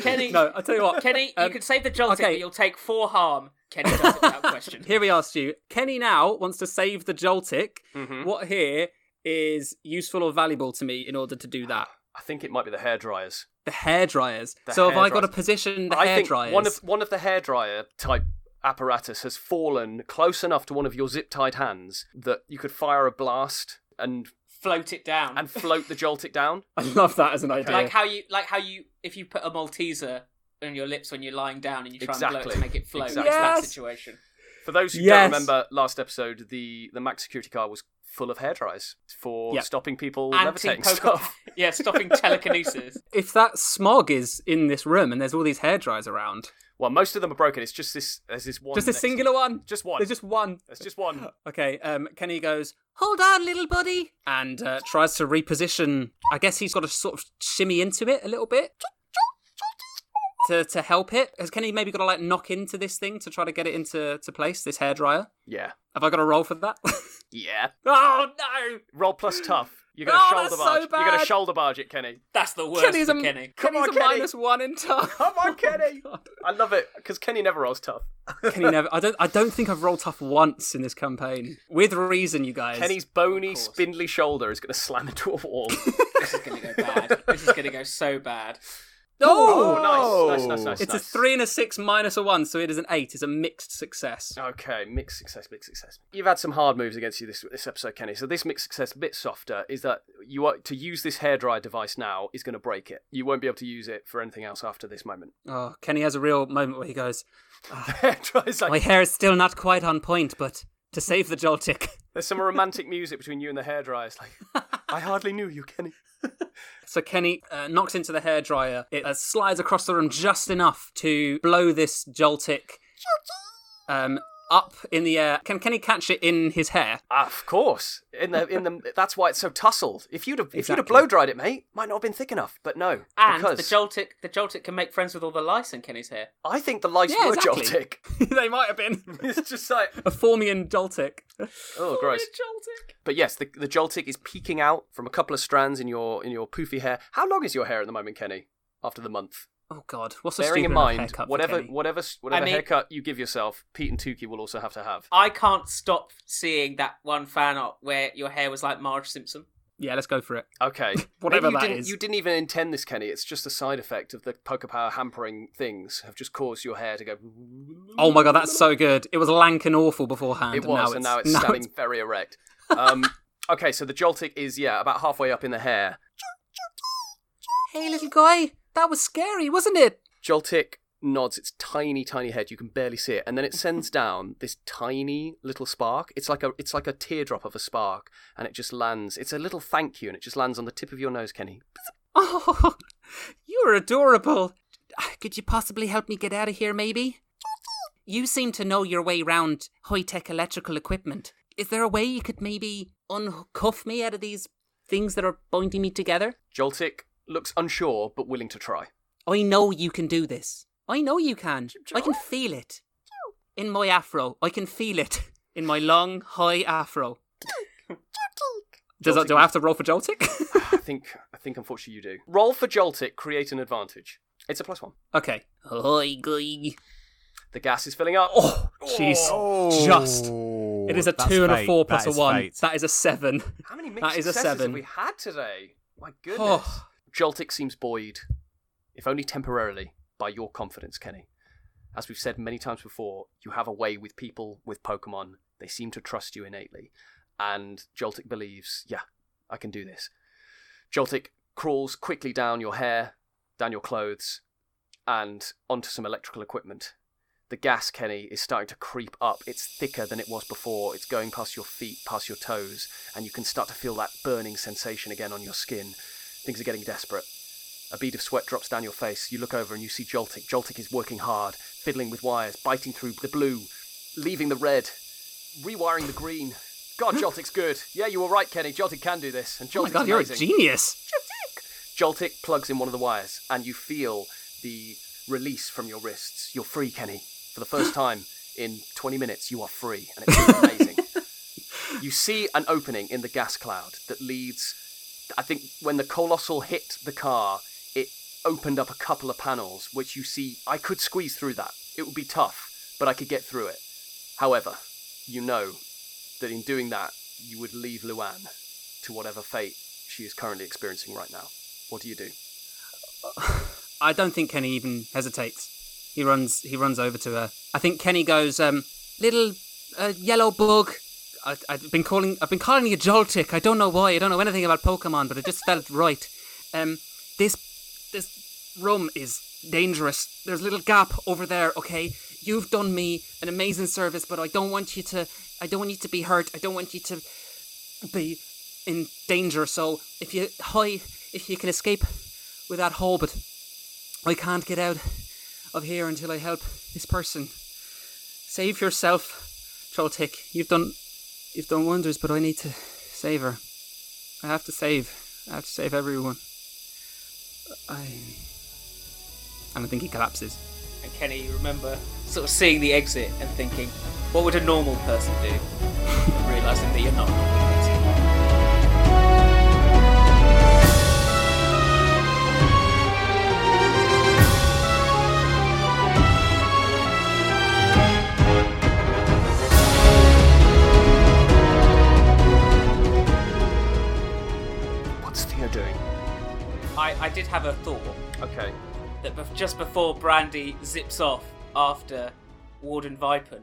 Kenny, no, I tell you what. Kenny, you um, can save the Joltik, okay. but you'll take four harm. Kenny does it without question. (laughs) Here we are, Stu. Kenny now wants to save the Joltik. Mhm. What here is useful or valuable to me in order to do that? I think it might be the hair dryers. The hair dryers. The so have I got to position the I hair think dryers? one of one of the hairdryer type apparatus has fallen close enough to one of your zip tied hands that you could fire a blast and float it down. and float the Joltik down. (laughs) I love that as an idea. like how you like how you if you put a Malteser on your lips when you're lying down and you try and blow it to make it float. Exactly. It's that situation. For those who Yes. don't remember last episode, the the Max security car was full of hair dryers for Yep. stopping people Anti levitating poker. (laughs) stuff. (laughs) yeah, stopping telekinesis. (laughs) if that smog is in this room and there's all these hair dryers around, Well, most of them are broken. It's just this. There's this one. just a next- singular one. Just one. There's just one. There's just one. (gasps) Okay, um, Kenny goes, hold on, little buddy, and uh, tries to reposition. I guess he's got to sort of shimmy into it a little bit to to help it. Has Kenny maybe got to like knock into this thing to try to get it into to place? This hairdryer. Yeah. Have I got a roll for that? (laughs) Yeah. oh no! Roll plus tough. You're gonna Oh, shoulder that's so barge. You're gonna shoulder barge it, Kenny. That's the worst Kenny's for a Kenny. Come Kenny's on, a Kenny. minus one in tough. Come on, (laughs) oh Kenny. Oh, I love it because Kenny never rolls tough. Kenny (laughs) never. I don't. I don't think I've rolled tough once in this campaign. With reason, you guys. Kenny's bony, spindly shoulder is gonna slam into a wall. This is gonna go bad. This is gonna go so bad. Oh, oh, nice, nice, nice, nice. It's nice. a three and a six minus a one, so it is an eight. It's a mixed success. Okay, mixed success, mixed success. You've had some hard moves against you this this episode, Kenny. So this mixed success, a bit softer, is that you are to use this hairdryer device now is going to break it. You won't be able to use it for anything else after this moment. Oh, Kenny has a real moment where he goes, (laughs) ah, The hairdryer's "My hair is still not quite on point, but to save the Joltik." there's some romantic music between you and the hairdryer. It's like, (laughs) I hardly knew you, Kenny. (laughs) So Kenny uh, knocks into the hairdryer. It uh, slides across the room just enough to blow this Joltik um, up in the air. Can Kenny catch it in his hair? Of course. In the in the that's why it's so tussled. If you'd have if you'd have blow dried it, mate, might not have been thick enough. But no, And because the Joltik the Joltik can make friends with all the lice in Kenny's hair. I think the lights Yeah, were exactly. Joltik. (laughs) (laughs) they might have been (laughs) it's just like a Formian Joltik. oh, gross. Joltik. But yes, the the Joltik is peeking out from a couple of strands in your in your poofy hair. How long is your hair at the moment, Kenny? After the month, Oh God, what's a bearing in mind haircut for whatever whatever whatever I mean- haircut you give yourself, Pete and Tukey will also have to have. I can't stop seeing that one fan art where your hair was like Marge Simpson. Yeah, let's go for it. Okay, (laughs) Whatever Maybe you that didn't, is. You didn't even intend this, Kenny. It's just a side effect of the poker power hampering things have just caused your hair to go. Oh my God, that's so good. It was lank and awful beforehand. It and now was, and now it's (laughs) standing very erect. (laughs) Um, okay, so the Joltik is yeah about halfway up in the hair. Hey, little guy, that was scary, wasn't it? Joltik nods its tiny, tiny head. You can barely see it, and then it sends (laughs) down this tiny little spark. It's like a, it's like a teardrop of a spark, and it just lands. It's a little thank you, and it just lands on the tip of your nose, Kenny. (laughs) Oh, you're adorable. Could you possibly help me get out of here, maybe? You seem to know your way round high tech electrical equipment. Is there a way you could maybe uncuff me out of these things that are binding me together? Joltik looks unsure, but willing to try. I know you can do this. I know you can. I can feel it. In my afro. I can feel it. (laughs) In my long, high afro. Does that, do I have to roll for Joltik? Ah, I think, I think, unfortunately, you do. Roll for Joltik, create an advantage. It's a plus one. okay. Hi, guy. The gas is filling up. Oh, jeez. Oh. Just. It is a That's two and a fate. four plus That a is one. fate. That is a seven. How many mixed That is a successes seven. have we had today? My oh. goodness. Oh. Joltik seems buoyed, if only temporarily, by your confidence, Kenny. As we've said many times before, you have a way with people with Pokemon. They seem to trust you innately. And Joltik believes, yeah, I can do this. Joltik crawls quickly down your hair, down your clothes, and onto some electrical equipment. The gas, Kenny, is starting to creep up. It's thicker than it was before. It's going past your feet, past your toes, and you can start to feel that burning sensation again on your skin. Things are getting desperate. A bead of sweat drops down your face. You look over and you see Joltik. Joltik is working hard, fiddling with wires, biting through the blue, leaving the red, rewiring the green. God, (gasps) Joltik's good. Yeah, you were right, Kenny. Joltik can do this, and Joltik's Oh my god, you're a amazing. genius. Joltik plugs in one of the wires, and you feel the release from your wrists. You're free, Kenny. For the first (gasps) time in 20 minutes, you are free, and it's amazing. (laughs) you see an opening in the gas cloud that leads. I think when the Coalossal hit the car, it opened up a couple of panels, which you see. I could squeeze through that. It would be tough, but I could get through it. However, you know that in doing that, you would leave Luan to whatever fate she is currently experiencing right now. What do you do? (laughs) I don't think Kenny even hesitates. He runs. He runs over to her. I think Kenny goes, um, "Little uh, yellow bug, I, I've been calling I've been calling you Joltik. I don't know why. I don't know anything about Pokemon, but it just felt right. Um, this this room is dangerous. There's a little gap over there. Okay, you've done me an amazing service, but I don't want you to. I don't want you to be hurt. I don't want you to be in danger. So if you hi, if you can escape with that hole, but I can't get out of here until I help this person. Save yourself, Trolltick. You've done you've done wonders, but I need to save her. I have to save. I have to save everyone. I and I think he collapses. And Kenny, you remember sort of seeing the exit and thinking, what would a normal person do? (laughs) and realizing that you're not I, did have a thought Okay. that bef- just before Brandy zips off after Warden Vipin,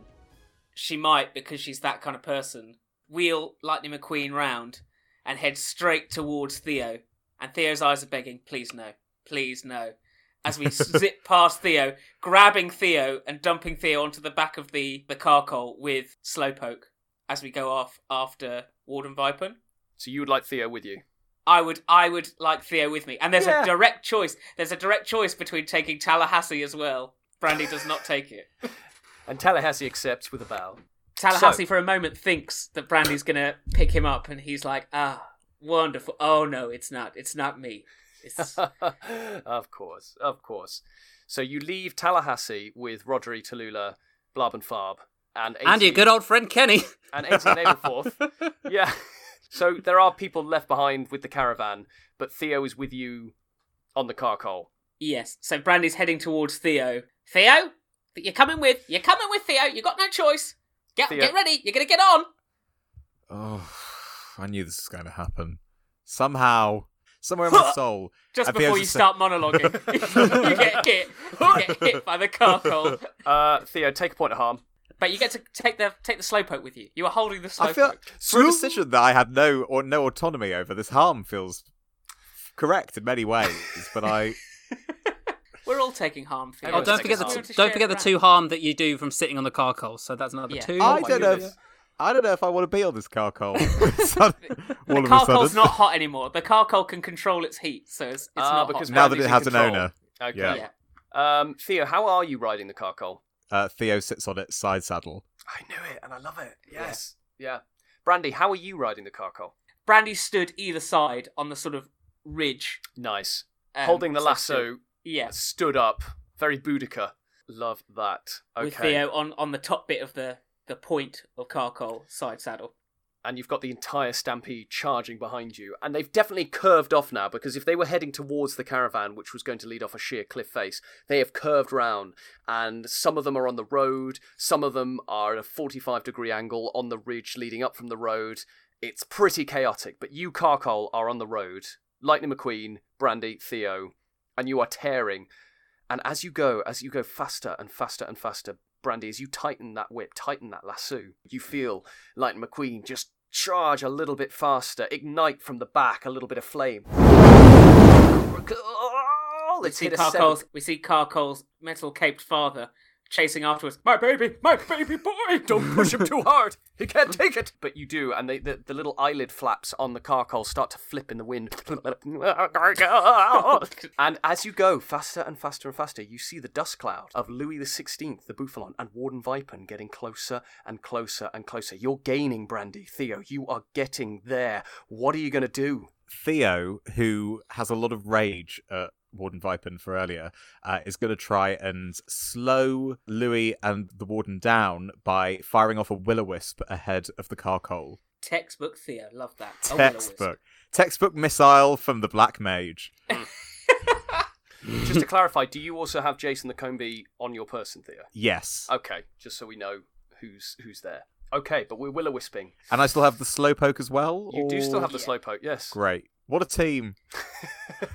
she might, because she's that kind of person, wheel Lightning McQueen round and head straight towards Theo. And Theo's eyes are begging, please no, please no. As we (laughs) zip past Theo, grabbing Theo and dumping Theo onto the back of the, the Carkol with Slowpoke as we go off after Warden Vipin. So you would like Theo with you? I would I would like Theo with me. And there's Yeah. a direct choice. There's a direct choice between taking Tallahassee as well. Brandy does not take it. And Tallahassee accepts with a bow. Tallahassee So- for a moment thinks that Brandy's gonna pick him up and he's like, ah, wonderful. Oh no, it's not. It's not me. It's (laughs) of course, of course. So you leave Tallahassee with Rodri, Tallulah, Blab and Farb, and And your good old friend Kenny. and Ainsley and Aberforth. yeah. So there are people left behind with the caravan, but Theo is with you on the Carkol. Yes. So Brandy's heading towards Theo. Theo? You're coming with you're coming with Theo, you got no choice. Get Theo- get ready, you're gonna get on. Oh, I knew this was going to happen. Somehow, somewhere in my (laughs) soul, Just I before you if- start monologuing. (laughs) (laughs) you get hit. You get hit by the Carkol. Uh, Theo, take a point of harm. But you get to take the take the slowpoke with you. You are holding the slowpoke. I feel for a decision that I had no or no autonomy over. This harm feels correct in many ways, but I (laughs) We're all taking harm. Theo. Oh, Oh, don't take forget a the t- don't forget the two harm that you do from sitting on the Carkol. So that's another Yeah. two. I my don't know. If. I don't know if I want to be on this Carkol. (laughs) (laughs) all The of a Carkol's not hot anymore. The Carkol can control its heat, so it's, it's Ah, not because hot. now that it in has an owner. Okay. Yeah. Yeah. Um, Theo, how are you riding the Carkol? Uh, Theo sits on its side saddle. I knew it, and I love it. Yes. Yeah. Brandy, how are you riding the Carkol? Brandy stood either side on the sort of ridge, Nice. um, Holding the so lasso, stood- Yeah, stood up, very Boudica. Love that. Okay. with Theo on, on the top bit of the, the point of Carkol side saddle. And you've got the entire stampede charging behind you. And they've definitely curved off now because if they were heading towards the caravan, which was going to lead off a sheer cliff face, they have curved round. And some of them are on the road, some of them are at a 45 degree angle on the ridge leading up from the road. It's pretty chaotic, but you, Carkol, are on the road. Lightning McQueen, Brandy, Theo, and you are tearing. And as you go, as you go faster and faster and faster, Brandy, as you tighten that whip, tighten that lasso, you feel Lightning McQueen just charge a little bit faster, ignite from the back a little bit of flame. Oh, We see Carkol's, we see Carkol's metal caped father chasing afterwards. My baby, my baby boy! Don't push him too hard. He can't take it. But you do, and they, the, the little eyelid flaps on the Carkol start to flip in the wind. (laughs) and as you go faster and faster and faster, you see the dust cloud of Louis the Sixteenth, the Bouffalant, and Warden Vipin getting closer and closer and closer. You're gaining, Brandy. Theo, you are getting there. What are you going to do? Theo, who has a lot of rage at Warden Vipin for earlier, uh, is going to try and slow Louis and the Warden down by firing off a will-o-wisp ahead of the Carkol. Textbook Theo, love that. A. Textbook. Textbook missile from the Black Mage. (laughs) Just to clarify, do you also have Jason the Combee on your person, Theo? Yes. Okay, just so we know who's who's there. Okay, but we're willow wisping. And I still have the Slowpoke as well? You do still have the Yeah. slowpoke, yes. Great. What a team. (laughs)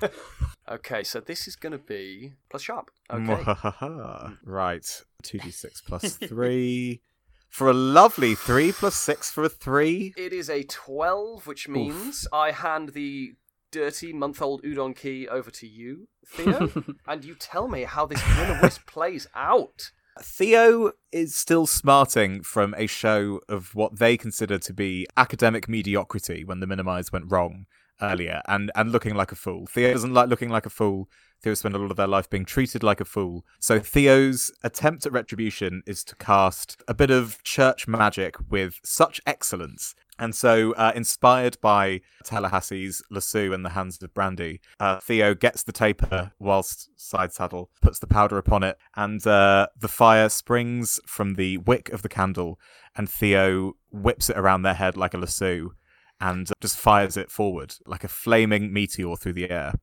Okay, so this is going to be plus sharp. Okay. Mm. Right. 2d6 plus (laughs) 3. for a lovely three plus six for a three. It is a 12, which means I hand the dirty month old udon key over to you, Theo, (laughs) and you tell me how this o wisp (laughs) plays out. Theo is still smarting from a show of what they consider to be academic mediocrity when the minimize went wrong earlier and, and looking like a fool. Theo doesn't like looking like a fool. Theo spent a lot of their life being treated like a fool. So Theo's attempt at retribution is to cast a bit of church magic with such excellence. And so, uh, inspired by Tallahassee's lasso and the hands of Brandy, uh, Theo gets the taper whilst side saddle, puts the powder upon it, and uh, the fire springs from the wick of the candle, and Theo whips it around their head like a lasso and just fires it forward like a flaming meteor through the air.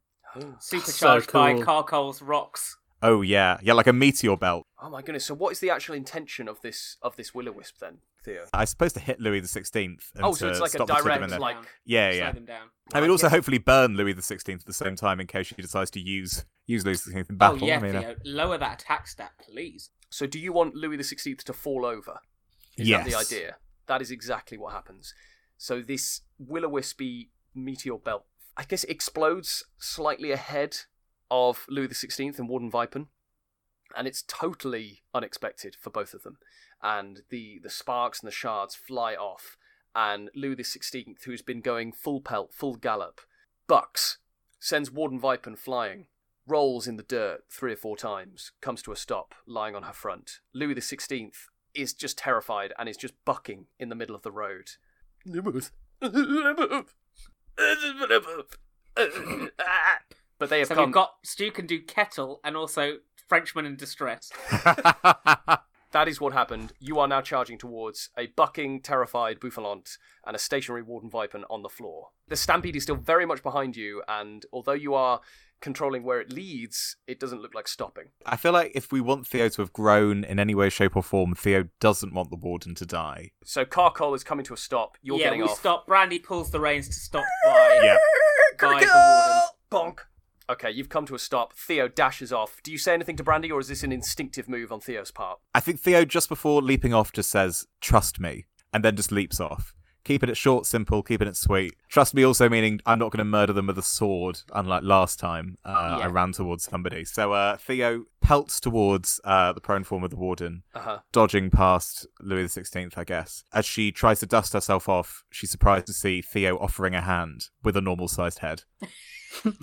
Supercharged So by cool. Carkol's rocks. Oh yeah, yeah, like a meteor belt. Oh my goodness! So, what is the actual intention of this of this will o wisp then, Theo? I suppose to hit Louis the Sixteenth. Oh, so it's like a stop the two of them direct, in like yeah, yeah. them down. I mean, also hopefully burn Louis the Sixteenth at the same time in case she decides to use use Louis the Sixteenth in battle. oh yeah, I mean, uh, Theo, lower that attack stat, please. So, do you want Louis the Sixteenth to fall over? Is yes. that the idea? That is exactly what happens. So this will o wispy meteor belt, I guess, explodes slightly ahead of Louis Sixteenth and Warden Vipin, and it's totally unexpected for both of them. And the the sparks and the shards fly off, and Louis the Sixteenth, who's been going full pelt, full gallop, bucks, sends Warden Vipin flying, rolls in the dirt three or four times, comes to a stop, lying on her front. Louis Sixteenth is just terrified and is just bucking in the middle of the road. (laughs) But they have So come. we've got Stu can do kettle and also Frenchman in distress. (laughs) That is what happened. You are now charging towards a bucking, terrified Bouffalant and a stationary Warden Vipin on the floor. The Stampede is still very much behind you, and although you are controlling where it leads, it doesn't look like stopping. I feel like if we want Theo to have grown in any way, shape, or form, Theo doesn't want the warden to die. So Carkol is coming to a stop. You're yeah, getting we off. stop. Brandy pulls the reins to stop (laughs) by, Yeah. by the Bonk. Okay, you've come to a stop. Theo dashes off. Do you say anything to Brandy, or is this an instinctive move on Theo's part? I think Theo just before leaping off just says, "Trust me," and then just leaps off. Keeping it short, simple, keeping it sweet. Trust me also meaning I'm not going to murder them with a sword, unlike last time uh, I ran towards somebody. So uh, Theo pelts towards uh, the prone form of the warden, Uh huh. dodging past Louis XVI, I guess. As she tries to dust herself off, she's surprised to see Theo offering a hand with a normal sized head. (laughs)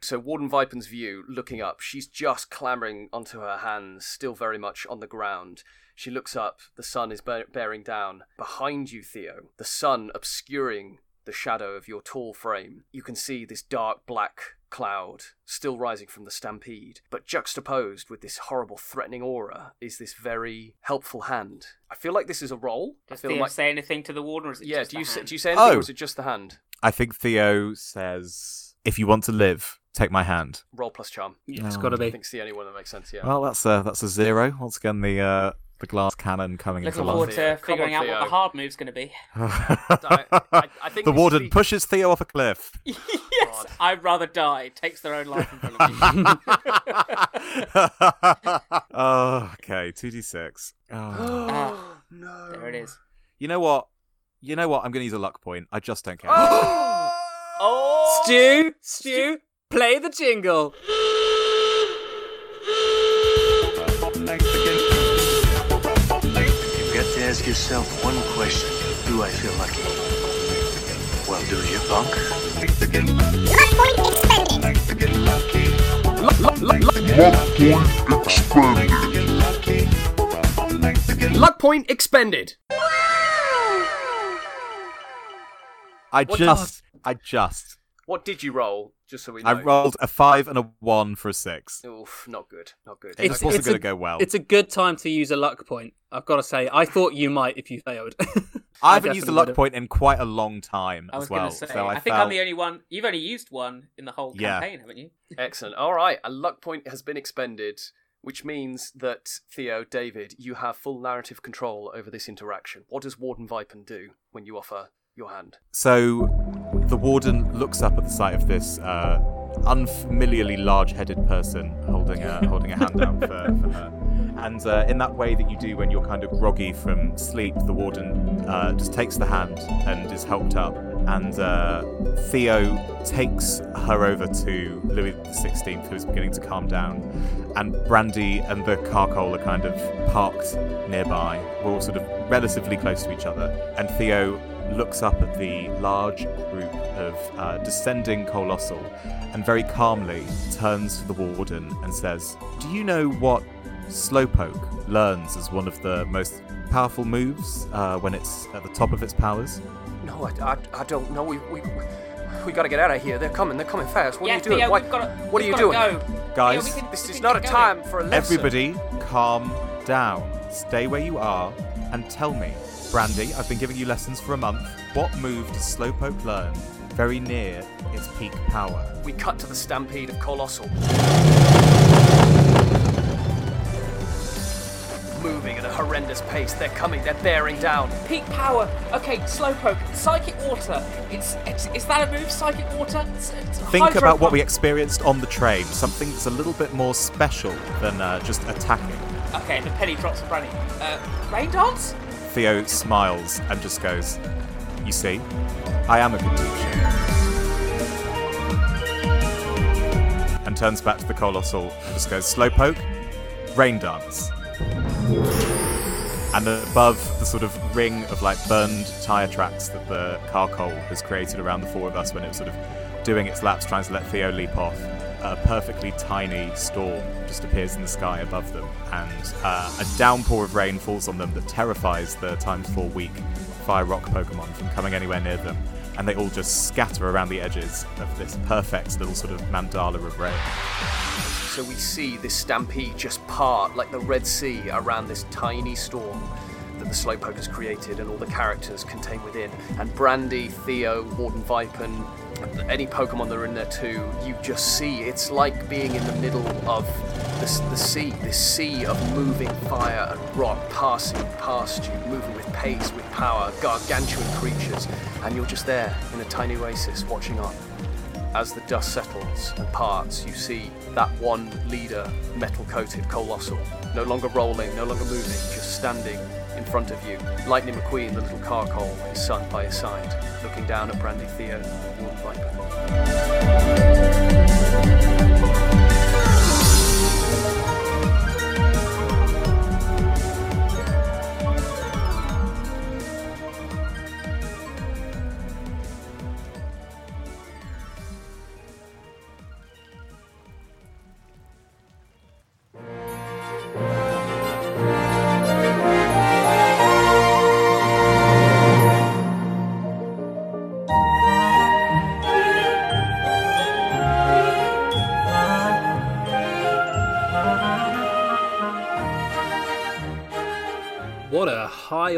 So Warden Vipin's view, looking up, she's just clambering onto her hands, still very much on the ground. She looks up, the sun is bear- bearing down. Behind you, Theo, the sun obscuring the shadow of your tall frame, you can see this dark black cloud still rising from the stampede. But juxtaposed with this horrible, threatening aura is this very helpful hand. I feel like this is a roll. I Does Theo like. say anything to the warden, or is it Yeah, just do the you, say, do you say anything, Oh. or is it just the hand? I think Theo says, If you want to live, take my hand. Roll plus charm. Yeah, it's got to I be. think it's the only one that makes sense, yeah. Well, that's a, that's a zero. Once again, the uh, the glass cannon coming Looking into forward life. Theo. to figuring on, out what the hard move's going to be. (laughs) I- I think the warden the- pushes Theo off a cliff. (laughs) yes, God. I'd rather die. Takes their own life in front of you. (laughs) oh, okay, two d six. Oh. (gasps) (gasps) No. there it is. You know what? You know what? I'm going to use a luck point. I just don't care. (gasps) Oh, Stu, Stu, play the jingle. You've got to ask yourself one question. Do I feel lucky? Well, do you, punk? Luck point expended. Luck point expended. I just, I just, What did you roll? Just so we know. I rolled a five and a one for a six. Oof, not good. Not good. It's, It's- wasn't going to go well. It's a good time to use a luck point. I've got to say, I thought you might if you failed. (laughs) I haven't used a luck would've. point in quite a long time I was as well. going to say. so I, I, think felt... I'm the only one. You've only used one in the whole Yeah. campaign, haven't you? Excellent. All right, a luck point has been expended, which means that Theo, David, you have full narrative control over this interaction. What does Warden Vipin do when you offer your hand? So the warden looks up at the sight of this uh, unfamiliarly large-headed person holding a (laughs) holding a hand out for, for her, And uh, in that way that you do when you're kind of groggy from sleep, the warden uh, just takes the hand and is helped up. And uh, Theo takes her over to Louis XVI, who is beginning to calm down. And Brandy and the Carkol are kind of parked nearby. We're all sort of relatively close to each other. And Theo looks up at the large group of uh, descending Coalossal and very calmly turns to the warden and says, Do you know what Slowpoke learns as one of the most powerful moves uh, when it's at the top of its powers? No, I, I, I don't know. We, we, we gotta get out of here. They're coming. They're coming fast. What yeah, are you doing? Theo, Why- gotta, what are you doing? Go. Guys, Theo, can- This is not a get time for a lesson. Everybody, calm down. Stay where you are and tell me, Brandy, I've been giving you lessons for a month. What move does Slowpoke learn very near its peak power? We cut to the stampede of Coalossal. Moving at a horrendous pace. They're coming. They're bearing down. Peak power. Okay, slowpoke. Psychic water. It's, it's is that a move? Psychic water. It's, it's Think hydro about what we experienced on the train. Something that's a little bit more special than uh, just attacking. Okay, the penny drops for Brandy. Uh, rain dance. Theo smiles and just goes, You see, I am a good teacher. And turns back to the Coalossal and just goes, Slowpoke, rain dance. And above the sort of ring of like burned tyre tracks that the Carkol has created around the four of us when it was sort of doing its laps trying to let Theo leap off, a perfectly tiny storm just appears in the sky above them, and uh, a downpour of rain falls on them that terrifies the times four weak fire rock Pokemon from coming anywhere near them, and they all just scatter around the edges of this perfect little sort of mandala of rain. So we see this stampede just part like the Red Sea around this tiny storm that the Slowpoke has created and all the characters contained within. And Brandy, Theo, Warden Vipin, any Pokemon that are in there too, you just see it's like being in the middle of this, the sea, this sea of moving fire and rock passing past you, moving with pace, with power, gargantuan creatures, and you're just there in a tiny oasis watching on. As the dust settles and parts, you see that one leader, metal coated Coalossal, no longer rolling, no longer moving, just standing in front of you. Lightning McQueen, the little Carkol, his son by his side, looking down at Brandy Theo Warden Viper.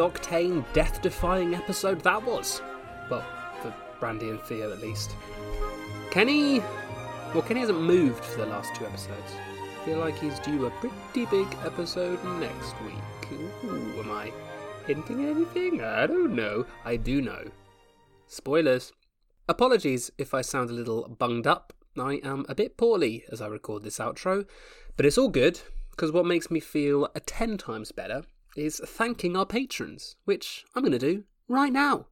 Octane, death defying episode that was. Well, for Brandy and Theo at least. Kenny. Well, Kenny hasn't moved for the last two episodes. I feel like he's due a pretty big episode next week. Ooh, am I hinting at anything? I don't know. I do know. Spoilers. Apologies if I sound a little bunged up. I am a bit poorly as I record this outro, but it's all good because what makes me feel a 10 times better is thanking our patrons, which I'm going to do right now.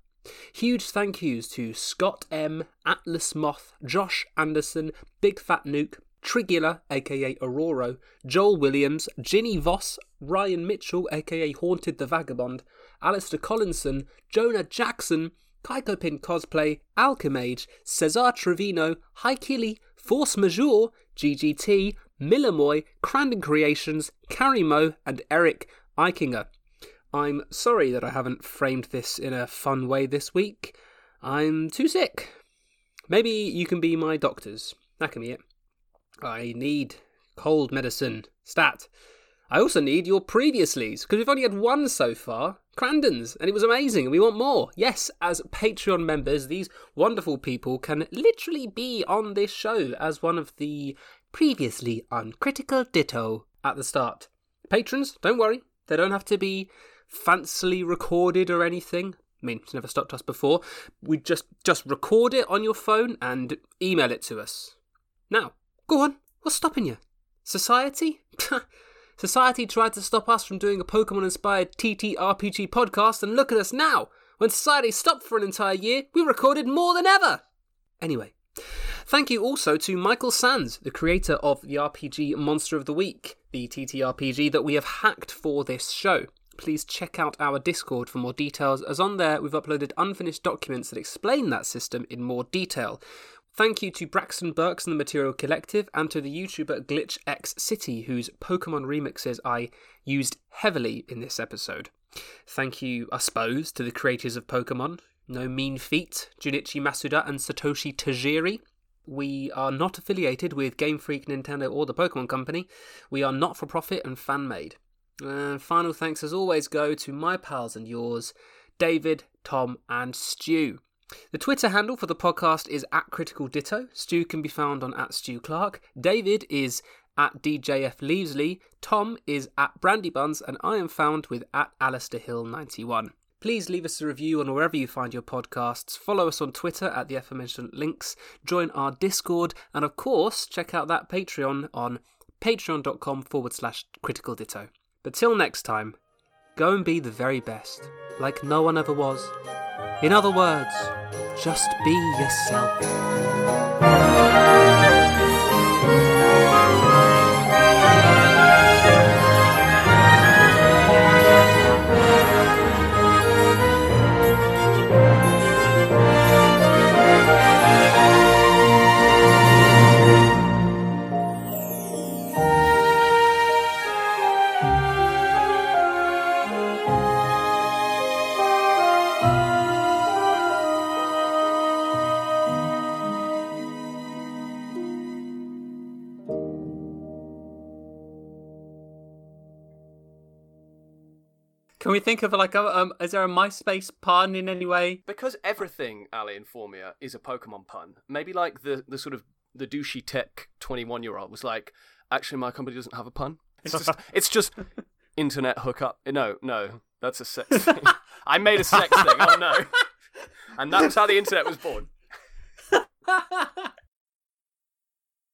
Huge thank yous to Scott M, Atlas Moth, Josh Anderson, Big Fat Nuke, Trigula, aka Aurora, Joel Williams, Ginny Voss, Ryan Mitchell, aka Haunted the Vagabond, Alistair Collinson, Jonah Jackson, Kaikopin Cosplay, Alchemage, Cesar Trevino, Haikili, Force Majeure, GGT, Millamoy, Crandon Creations, Carimo, and Eric Eichinger. I'm sorry that I haven't framed this in a fun way this week. I'm too sick. Maybe you can be my doctors. That can be it. I need cold medicine. Stat. I also need your previouslys, because we've only had one so far, Crandon's, and it was amazing, and we want more. Yes, as Patreon members, these wonderful people can literally be on this show as one of the previously on Critical Ditto at the start. Patrons, don't worry, they don't have to be fancily recorded or anything. I mean, it's never stopped us before. We just just record it on your phone and email it to us. Now, go on. What's stopping you? Society? (laughs) Society tried to stop us from doing a Pokemon inspired TTRPG podcast, and look at us now! When Society stopped for an entire year, we recorded more than ever! Anyway, thank you also to Michael Sands, the creator of the RPG Monster of the Week, the TTRPG that we have hacked for this show. Please check out our Discord for more details, as on there we've uploaded unfinished documents that explain that system in more detail. Thank you to Braxton Burks and the Material Collective, and to the YouTuber Glitch X City, whose Pokemon remixes I used heavily in this episode. Thank you, I suppose, to the creators of Pokemon, No Mean Feat, Junichi Masuda, and Satoshi Tajiri. We are not affiliated with Game Freak, Nintendo, or the Pokemon Company. We are not for profit and fan made. And final thanks, as always, go to my pals and yours, David, Tom, and Stu. The Twitter handle for the podcast is at Critical Ditto. Stu can be found on at Stu Clark. David is at DJF Leavesley. Tom is at Brandy Buns, and I am found with at Alistair Hill 91. Please leave us a review on wherever you find your podcasts. Follow us on Twitter at the aforementioned links. Join our Discord, and of course, check out that Patreon on patreon.com forward slash critical ditto. But till next time, go and be the very best, like no one ever was. In other words, just be yourself. We think of like a um? Is there a MySpace pun in any way? Because everything, Ali and Formia, is a Pokemon pun. Maybe like the, the sort of the douchey tech twenty one year old was like, actually my company doesn't have a pun. It's just (laughs) it's just internet hookup. No, no, that's a sex (laughs) thing. I made a sex thing. Oh no. And that was how the internet was born. (laughs)